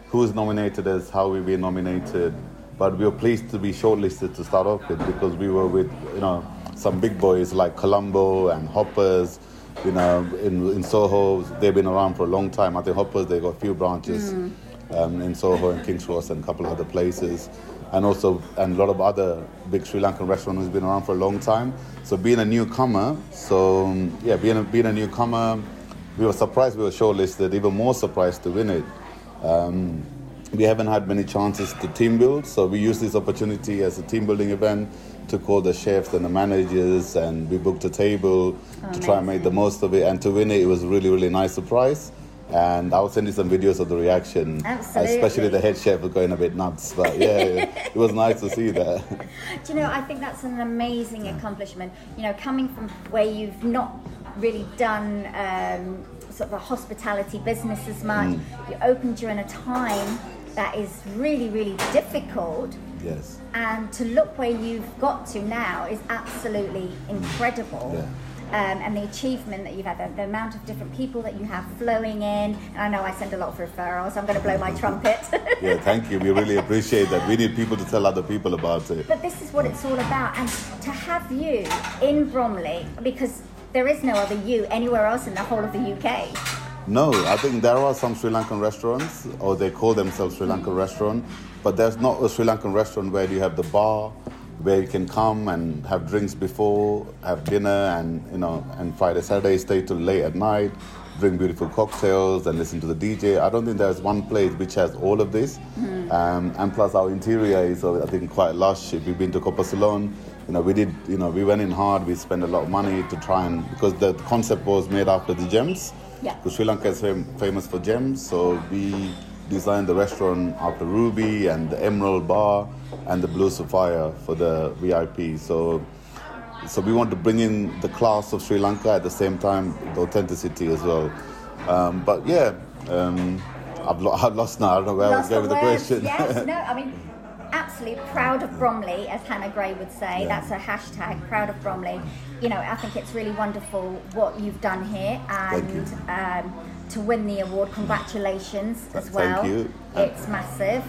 who's nominated as how we've been nominated, but we were pleased to be shortlisted to start off with because we were with you know some big boys like Colombo and Hoppers. You know, in in Soho, they've been around for a long time. I think Hoppers they've got a few branches um, in Soho and King's Cross and a couple of other places. And also, and a lot of other big Sri Lankan restaurants who's been around for a long time. So being a newcomer, so um, yeah, being a, being a newcomer, we were surprised we were shortlisted, even more surprised to win it. Um, we haven't had many chances to team build, so we use this opportunity as a team building event to call the chefs and the managers, and we booked a table to try and make the most of it. And to win it, it was a really, really nice surprise. And I'll send you some videos of the reaction, Absolutely. especially the head chef was going a bit nuts. But yeah, it was nice to see that. Do you know, I think that's an amazing accomplishment. You know, coming from where you've not really done um, sort of a hospitality business as much, you opened during a time that is really, really difficult. Yes. And to look where you've got to now is absolutely incredible. Yeah. Um, and the achievement that you've had, the, the amount of different people that you have flowing in. And I know I send a lot of referrals, I'm going to blow my trumpet. Yeah, thank you. We really appreciate that. We need people to tell other people about it. But this is what it's all about. And to have you in Bromley, because there is no other you anywhere else in the whole of the UK. No, I think there are some Sri Lankan restaurants, or they call themselves Sri Lankan restaurant, but there's not a Sri Lankan restaurant where you have the bar, where you can come and have drinks before, have dinner, and you know, and Friday, Saturday stay till late at night, drink beautiful cocktails, and listen to the DJ. I don't think there's one place which has all of this, um, and plus our interior is, uh, I think, quite lush. If you've been to Copper Ceylon, you know, we did, you know, we went in hard. We spent a lot of money to try and because the concept was made after the gems. Yeah. Because Sri Lanka is fam- famous for gems, so we designed the restaurant after Ruby and the Emerald Bar and the Blue Sapphire for the VIP. So, so we want to bring in the class of Sri Lanka at the same time the authenticity as well. Um, but yeah, um, I've, lo- I've lost now. I don't know where I was going with the question. Yes, no, I mean, absolutely proud of Bromley, as Hannah Gray would say. Yeah. That's a hashtag, proud of Bromley. You know, I think it's really wonderful what you've done here Thank you. and um, to win the award, congratulations as well. Thank you. It's massive.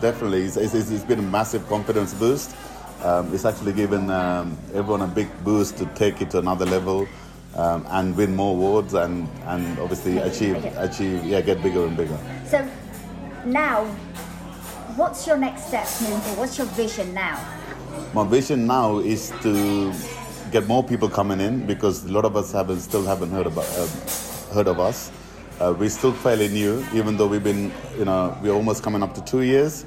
Definitely, it's, it's, it's been a massive confidence boost. Um, it's actually given um, everyone a big boost to take it to another level um, and win more awards and, and obviously achieve bigger. achieve yeah get bigger and bigger. So now, what's your next step moving forward? What's your vision now? My vision now is to get more people coming in because a lot of us haven't still haven't heard about um, heard of us. Uh, we're still fairly new, even though we've been you know we're almost coming up to two years.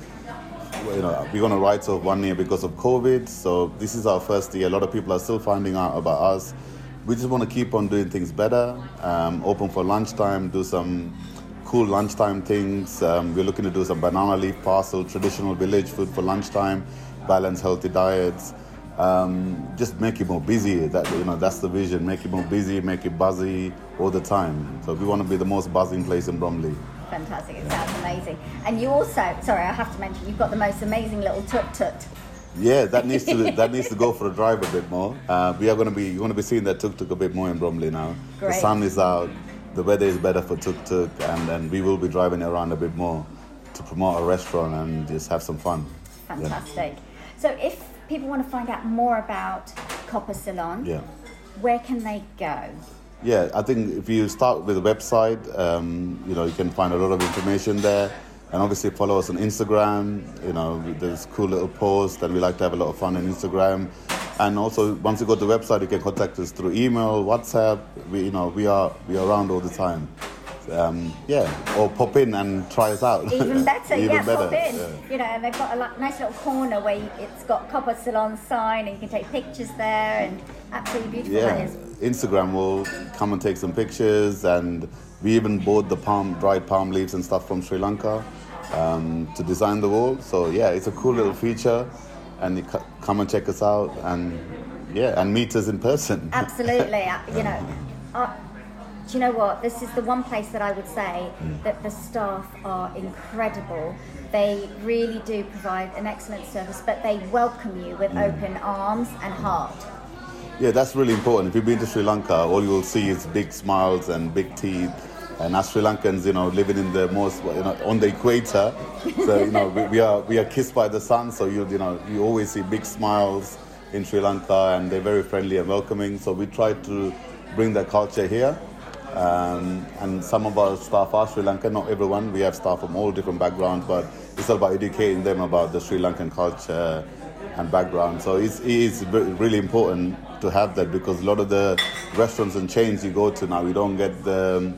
you know, we're going to write off one year because of COVID. So this is our first year. A lot of people are still finding out about us. We just want to keep on doing things better. Um, open for lunchtime, do some cool lunchtime things. Um, we're looking to do some banana leaf parcel, traditional village food for lunchtime, balance healthy diets. Um, just make it more busy. That you know, that's the vision. Make it more busy, make it buzzy all the time. So we want to be the most buzzing place in Bromley. Fantastic, it sounds amazing. And you also, sorry, I have to mention, you've got the most amazing little tuk tuk. Yeah, that needs to that needs to go for a drive a bit more. Uh, we are going to be you're going to be seeing that tuk tuk a bit more in Bromley now. The sun is out, the weather is better for tuk tuk, and then we will be driving around a bit more to promote a restaurant and just have some fun. Yeah. Fantastic. So if people want to find out more about Copper Ceylon, Yeah. where can they go? Yeah, I think if you start with the website, um, you know, you can find a lot of information there. And obviously follow us on Instagram. You know, there's cool little posts, and we like to have a lot of fun on Instagram. And also, once you go to the website, you can contact us through email, WhatsApp. We, you know, we are we are around all the time. Um, yeah, or pop in and try us out. Even better, Even yeah, better, pop in. yeah. You know, and they've got a nice little corner where you, it's got Copper Ceylon sign and you can take pictures there and absolutely beautiful Yeah, is. Instagram will come and take some pictures, and we even bought the palm, dried palm leaves and stuff from Sri Lanka um, to design the wall. So yeah, it's a cool little feature, and you c- come and check us out, and yeah, and meet us in person. Absolutely, uh, you know. Uh, do you know what? This is the one place that I would say hmm. that the staff are incredible. They really do provide an excellent service, but they welcome you with hmm. open arms and heart. Yeah, that's really important. If you've been to Sri Lanka, all you will see is big smiles and big teeth. And as Sri Lankans, you know, living in the most, you know, on the equator, so you know, we, we are we are kissed by the sun. So you you know, you always see big smiles in Sri Lanka, and they're very friendly and welcoming. So we try to bring that culture here. Um, and some of our staff are Sri Lankan, not everyone. We have staff from all different backgrounds, but it's all about educating them about the Sri Lankan culture and background. So it's, it is really important to have that because a lot of the restaurants and chains you go to now, you don't get the um,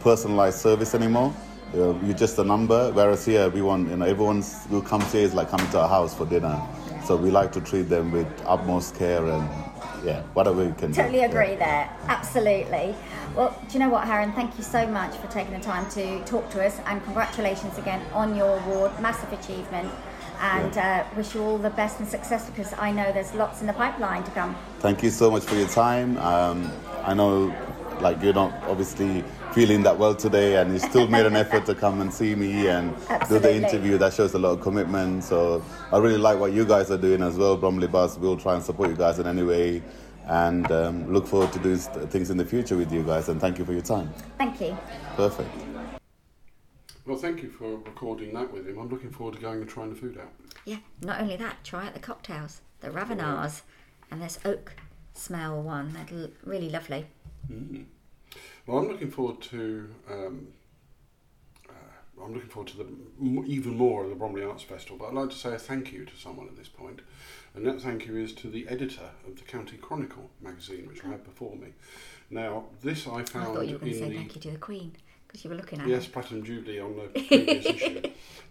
personalized service anymore. You're just a number, whereas here we want, you know, everyone who comes here is like coming to our house for dinner. So we like to treat them with utmost care and yeah, whatever we can do. Totally Yeah. agree there. Absolutely. Well, do you know what, Haran? Thank you so much for taking the time to talk to us, and congratulations again on your award. Massive achievement, and uh, wish you all the best and success because I know there's lots in the pipeline to come. Thank you so much for your time. Um, I know, like you're not obviously feeling that well today, and you still made an effort to come and see me and do the interview. That shows a lot of commitment. So I really like what you guys are doing as well, Bromley Buzz. We'll try and support you guys in any way, and um, look forward to doing things in the future with you guys. And thank you for your time. Thank you. Perfect. Well, thank you for recording that with him. I'm looking forward to going and trying the food out. Yeah. Not only that, try out the cocktails, the Ravenars, and this oak smell one. They're really lovely. Well, I'm looking forward to. Um, I'm looking forward to the even more of the Bromley Arts Festival. But I'd like to say a thank you to someone at this point, and that thank you is to the editor of the County Chronicle magazine, which I have before me. Now, this I found. I thought you were going to say the thank you to the Queen because you were looking at Yes. Platinum Jubilee on the previous issue.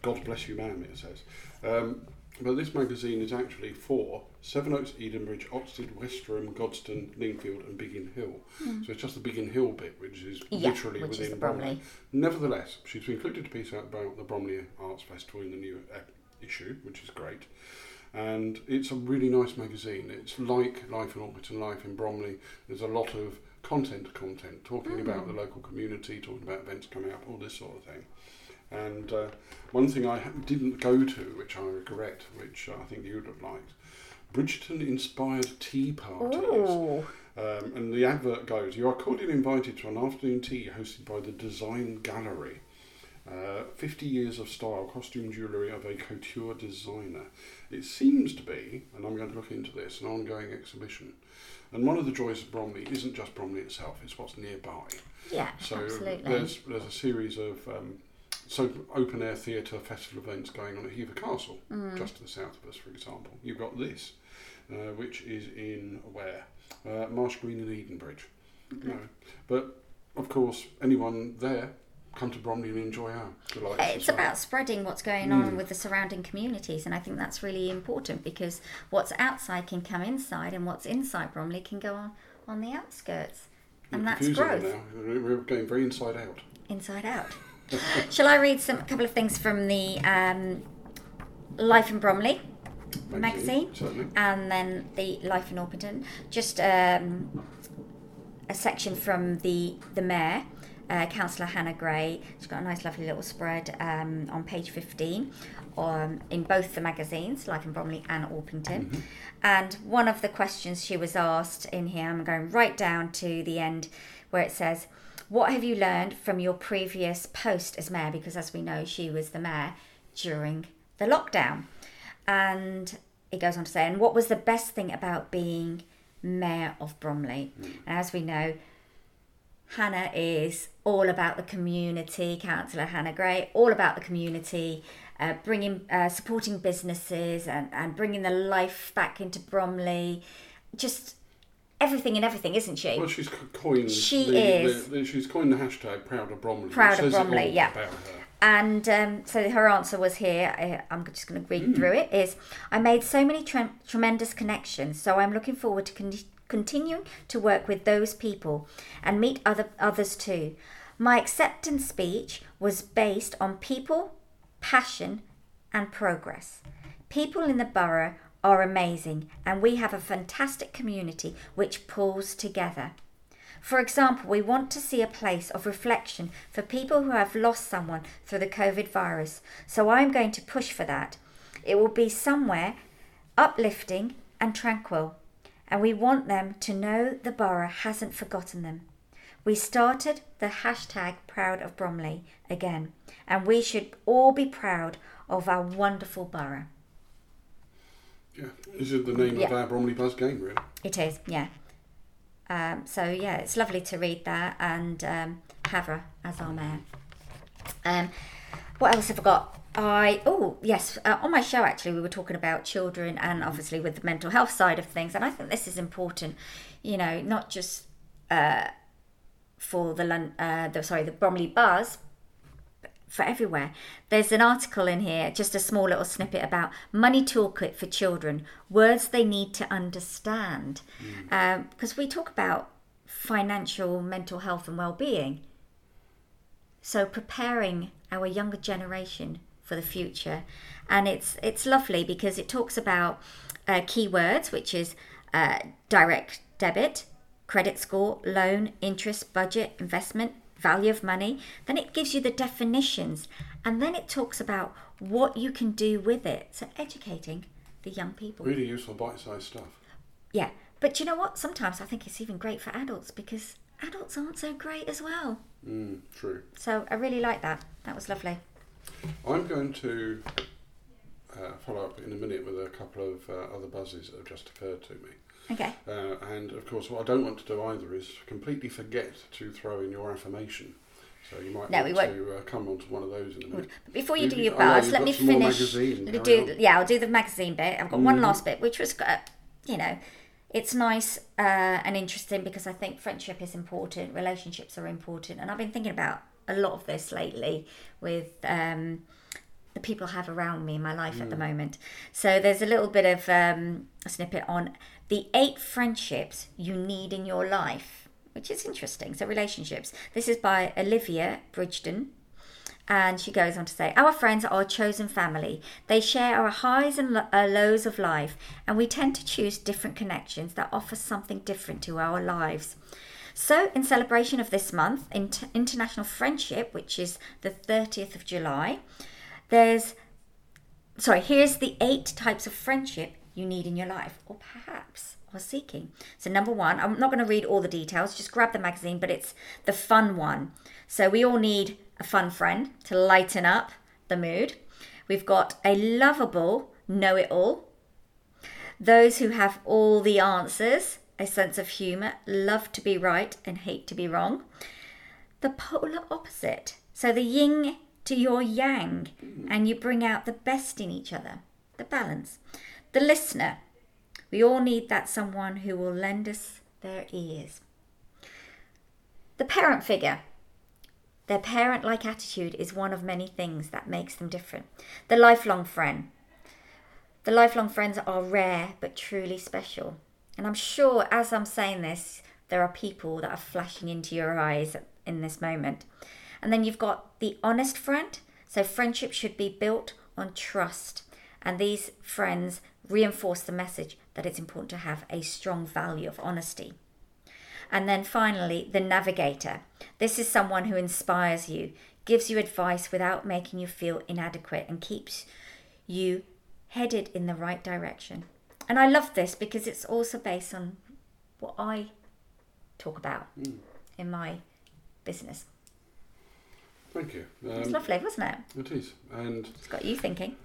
God bless you, ma'am, it says. Um, but this magazine is actually for Sevenoaks, Edenbridge, Oxted, Westerham, Godstone, Lingfield, and Biggin Hill. So it's just the Biggin Hill bit, which is Hmm. Yeah, literally which is within the Bromley. Nevertheless, she's included a piece about the Bromley Arts Festival in the new uh, issue, which is great. And it's a really nice magazine. It's like Life in Orpington, Life in Bromley. There's a lot of content, content, talking about the local community, talking about events coming up, all this sort of thing. And uh, one thing I didn't go to, which I regret, which I think you'd have liked, Bridgerton inspired tea parties. Ooh. Um, and the advert goes, You are cordially invited to an afternoon tea hosted by the Design Gallery. Uh, 50 years of style, costume jewellery of a couture designer. It seems to be, and I'm going to look into this, an ongoing exhibition. And one of the joys of Bromley isn't just Bromley itself, it's what's nearby. Yeah, So absolutely. there's there's a series of um, so open air theatre festival events going on at Hever Castle, Mm. just to the south of us, for example. You've got this, uh, which is in where uh, Marsh Green and Edenbridge. No, but of course, anyone there come to Bromley and enjoy our delights. It's well. about spreading what's going on with the surrounding communities, and I think that's really important because what's outside can come inside, and what's inside Bromley can go on, on the outskirts, and You're that's growth. now. We're going very inside out. inside out. Shall I read some a couple of things from the um, Life in Bromley magazine, and then the Life in Orpington? Just um, a section from the the mayor. Uh, Councillor Hannah Gray. She's got a nice, lovely little spread um, on page 15 um, in both the magazines, Life in Bromley and Orpington. And one of the questions she was asked in here, I'm going right down to the end where it says, What have you learned from your previous post as mayor? Because as we know, she was the mayor during the lockdown. And it goes on to say, And what was the best thing about being mayor of Bromley? And as we know, Hannah is all about the community, Councillor Hannah Gray, all about the community, uh, bringing, uh, supporting businesses and, and bringing the life back into Bromley. Just everything and everything, isn't she? Well, she's coined. She the, is. The, the, she's coined the hashtag Proud of Bromley. Proud of says it all Bromley, yeah. And um, so her answer was here. uh, I'm just going to read through it. Is I made so many tre- tremendous connections, so I'm looking forward to con- continuing to work with those people and meet other others too. My acceptance speech was based on people, passion, and progress. People in the borough are amazing, and we have a fantastic community which pulls together. For example, we want to see a place of reflection for people who have lost someone through the COVID virus. So I'm going to push for that. It will be somewhere uplifting and tranquil, and we want them to know the borough hasn't forgotten them. We started the hashtag Proud of Bromley again, and we should all be proud of our wonderful borough. Yeah, this is the name Yeah. of our Bromley Buzz game, really. It is, yeah. Um, so yeah, it's lovely to read that and um, Havra as our mayor. Um, what else have I got? I oh yes, uh, on my show actually we were talking about children and obviously with the mental health side of things, and I think this is important. You know, not just uh, for the Lon- uh, the sorry the Bromley Buzz, for everywhere. There's an article in here, just a small little snippet about money toolkit for children, words they need to understand. Because we talk about financial, mental health, and well-being. So preparing our younger generation for the future, and it's it's lovely because it talks about uh, keywords, which is uh, direct debit, credit score, loan, interest, budget, investment, value of money. Then it gives you the definitions, and then it talks about what you can do with it. So educating the young people. Really useful bite-sized stuff. Yeah, but you know what? Sometimes I think it's even great for adults because adults aren't so great as well. Mm, true. So I really like that. That was lovely. I'm going to uh, follow up in a minute with a couple of uh, other buzzes that have just occurred to me. Okay. Uh, and of course, what I don't want to do either is completely forget to throw in your affirmation. So you might No, want we won't. to uh, come on to one of those in a minute. But before you, You- do your buzz, let me finish. magazine. let me do, yeah, I'll do the magazine bit. I've got one Mhm. last bit, which was, uh, you know, it's nice uh, and interesting because I think friendship is important, relationships are important, and I've been thinking about a lot of this lately with um, the people I have around me in my life at the moment. So there's a little bit of um, a snippet on the eight friendships you need in your life, which is interesting. So relationships. This is by Olivia Bridgeton. And she goes on to say, Our friends are our chosen family. They share our highs and lo- uh, lows of life, and we tend to choose different connections that offer something different to our lives. So, in celebration of this month, Inter- International Friendship, which is the 30th of July, there's, sorry, here's the eight types of friendship you need in your life, or perhaps are seeking. So, number one, I'm not going to read all the details, just grab the magazine, but it's the fun one. So, we all need a fun friend to lighten up the mood. We've got a lovable know it all, those who have all the answers, a sense of humour, love to be right and hate to be wrong. The polar opposite. So the yin to your yang, and you bring out the best in each other. The balance. The listener. We all need that someone who will lend us their ears. The parent figure. Their parent like attitude is one of many things that makes them different. The lifelong friend. The lifelong friends are rare but truly special. And I'm sure as I'm saying this, there are people that are flashing into your eyes in this moment. And then you've got the honest friend. So friendship should be built on trust. And these friends reinforce the message that it's important to have a strong value of honesty. And then finally, the navigator. This is someone who inspires you, gives you advice without making you feel inadequate, and keeps you headed in the right direction. And I love this because it's also based on what I talk about mm. in my business. Thank you. It's Um, lovely, wasn't it? it is. And, It's got you thinking.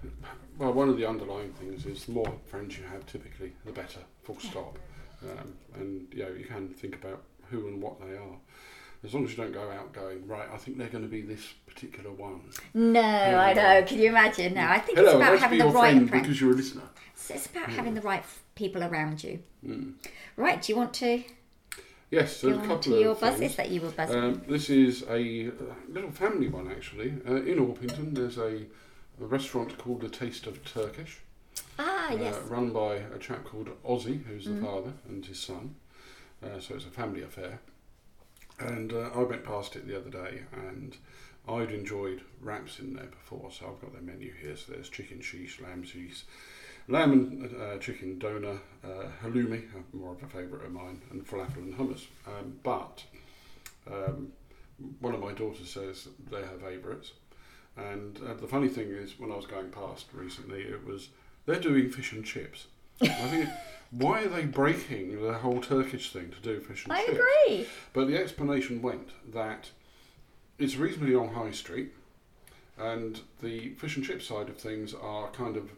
well, one of the underlying things is the more friends you have, typically, the better, full stop. Um, and, you know, you can think about who and what they are. As long as you don't go out going, right, I think they're going to be this particular one. No, I know. Can you imagine? No, I think Hello, it's about let's having the right friend because you're a listener. It's, it's about having the right people around you. Mm. Right, do you want to Yes, there's a couple your of buzzes things. that you were buzzing? Um, this is a little family one actually. Uh, in Orpington, there's a, a restaurant called The Taste of Turkish, ah, yes. uh, run by a chap called Ozzy, who's Mm. the father, and his son. Uh, so it's a family affair. And uh, I went past it the other day, and I'd enjoyed wraps in there before, so I've got their menu here. So there's chicken sheesh, lamb sheesh, lamb and uh, chicken doner, uh, halloumi, uh, more of a favourite of mine, and falafel and hummus. Um, but um, one of my daughters says they're her favourites. And uh, the funny thing is, when I was going past recently, it was they're doing fish and chips. I think, why are they breaking the whole Turkish thing to do fish and I chips? I agree. But the explanation went that it's reasonably on High Street, and the fish and chip side of things are kind of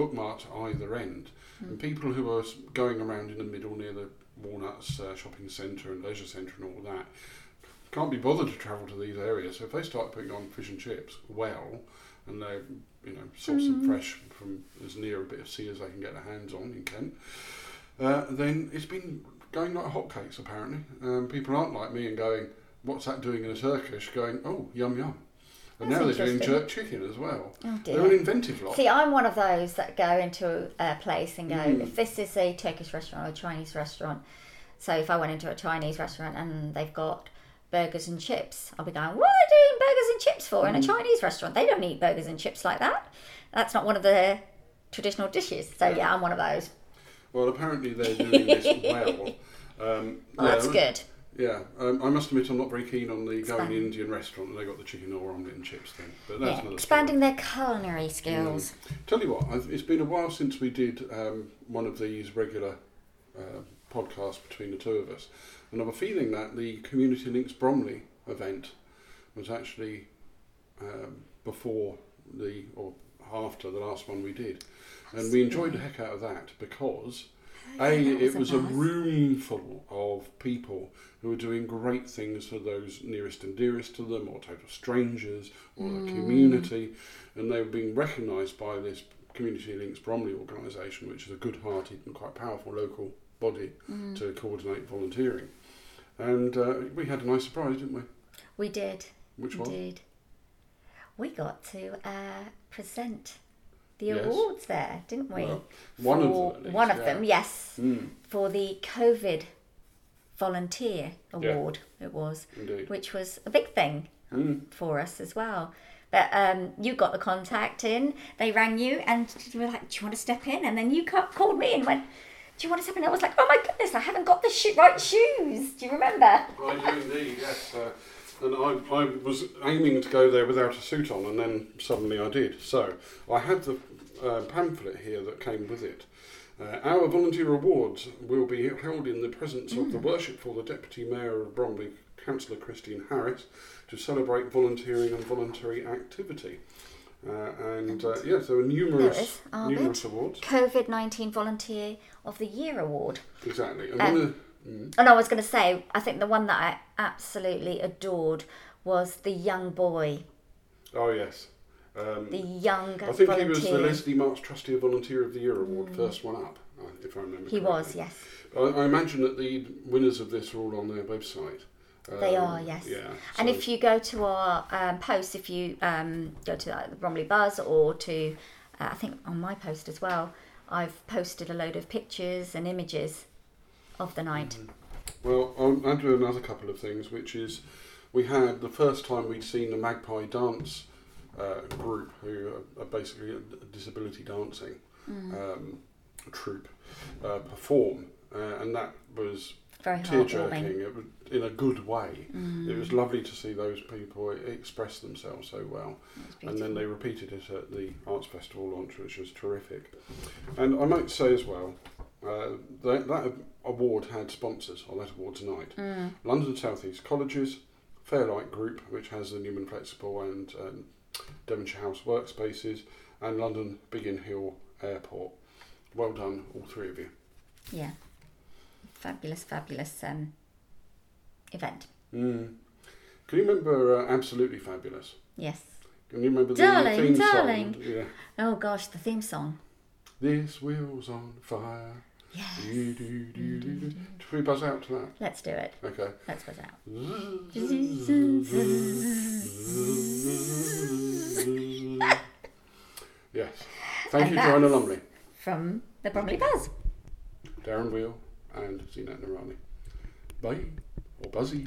bookmarked either end. And people who are going around in the middle near the Walnuts uh, shopping centre and leisure centre and all that can't be bothered to travel to these areas. So if they start putting on fish and chips well, and they you know source them fresh from as near a bit of sea as they can get their hands on in Kent, uh, then it's been going like hotcakes apparently. Um, people aren't like me and going, "What's that doing in a Turkish?" Going, "Oh, yum yum." And That's now they're doing jerk chicken as well. Oh They're an inventive lot. See, I'm one of those that go into a place and go, Mm. if this is a Turkish restaurant or a Chinese restaurant, so if I went into a Chinese restaurant and they've got burgers and chips, I'll be going, what are they doing burgers and chips for in Mm. a Chinese restaurant? They don't eat burgers and chips like that. That's not one of the traditional dishes. So yeah, I'm one of those. Well, apparently they're doing this well. Um, Well, yeah, that's good. Yeah, um, I must admit I'm not very keen on the going Expand- Indian restaurant and they got the chicken or omelette and chips thing. But that's Yeah, expanding story. their culinary skills. Tell you what, I've, it's been a while since we did um, one of these regular uh, podcasts between the two of us, and I have a feeling that the Community Links Bromley event was actually um, before the or after the last one we did, and we enjoyed the heck out of that because. A, yeah, that was it was a room full of people who were doing great things for those nearest and dearest to them, or total strangers, or Mm. the community, and they were being recognised by this Community Links Bromley organisation, which is a good-hearted and quite powerful local body Mm. to coordinate volunteering. And uh, we had a nice surprise, didn't we? We did. Which one? We got to uh, present the Yes. awards there, didn't we? Well, one of them, one of yeah. them, yes. Mm, For the COVID Volunteer Yeah. Award, it was, indeed. which was a big thing Mm. for us as well. But um, you got the contact in, they rang you, and you were like, Do you want to step in? And then you called me and went, Do you want to step in? I was like, Oh my goodness, I haven't got the sho- right shoes. Do you remember? I do indeed, yes. Uh, and I, I was aiming to go there without a suit on, and then suddenly I did. So I had the uh, pamphlet here that came with it. Uh, our volunteer awards will be held in the presence of the Worshipful the Deputy Mayor of Bromley, Councillor Christine Harris, to celebrate volunteering and voluntary activity. Uh, and uh, yes, there were numerous, numerous awards. COVID 19 Volunteer of the Year Award. Exactly. And Um, the, mm, And I was going to say, I think the one that I absolutely adored was the young boy, oh yes. Um, the young I think volunteer. he was the Leslie Marks Trustee of Volunteer of the Year award, first one up, uh, if I remember. He was, yes. I, I imagine that the winners of this are all on their website. They Um, are, yes. Yeah. And so- if you go to our um, post, if you um, go to uh, the Bromley Buzz or to, uh, I think on my post as well, I've posted a load of pictures and images of the night. Well, I'll, I'll do another couple of things, which is we had the first time we'd seen the Magpie Dance uh, group, who are, basically a disability dancing Mm. um, troupe, uh, perform, uh, and that was Very tear jerking. it was in a good way. Mm. It was lovely to see those people express themselves so well. And then they repeated it at the Arts Festival launch, which was terrific. And I might say as well, uh, that, that award had sponsors on that award tonight. Mm. London South East Colleges, Fairlight Group, which has the Newman Flexible and um, Devonshire House workspaces, and London Biggin Hill Airport. Well done, all three of you. Yeah. Fabulous, fabulous um, event. Mm. Can you remember uh, Absolutely Fabulous? Yes. Can you remember the Darling, theme darling. song? Yeah. Oh gosh, the theme song. This wheel's on fire. Should we buzz out to that? Let's do it. Okay. Let's buzz out. yes. Thank And you, Joanna Lumley, From the Bromley Buzz. Darren Weale, and Zeenat Noorani. Bye, or Buzzy.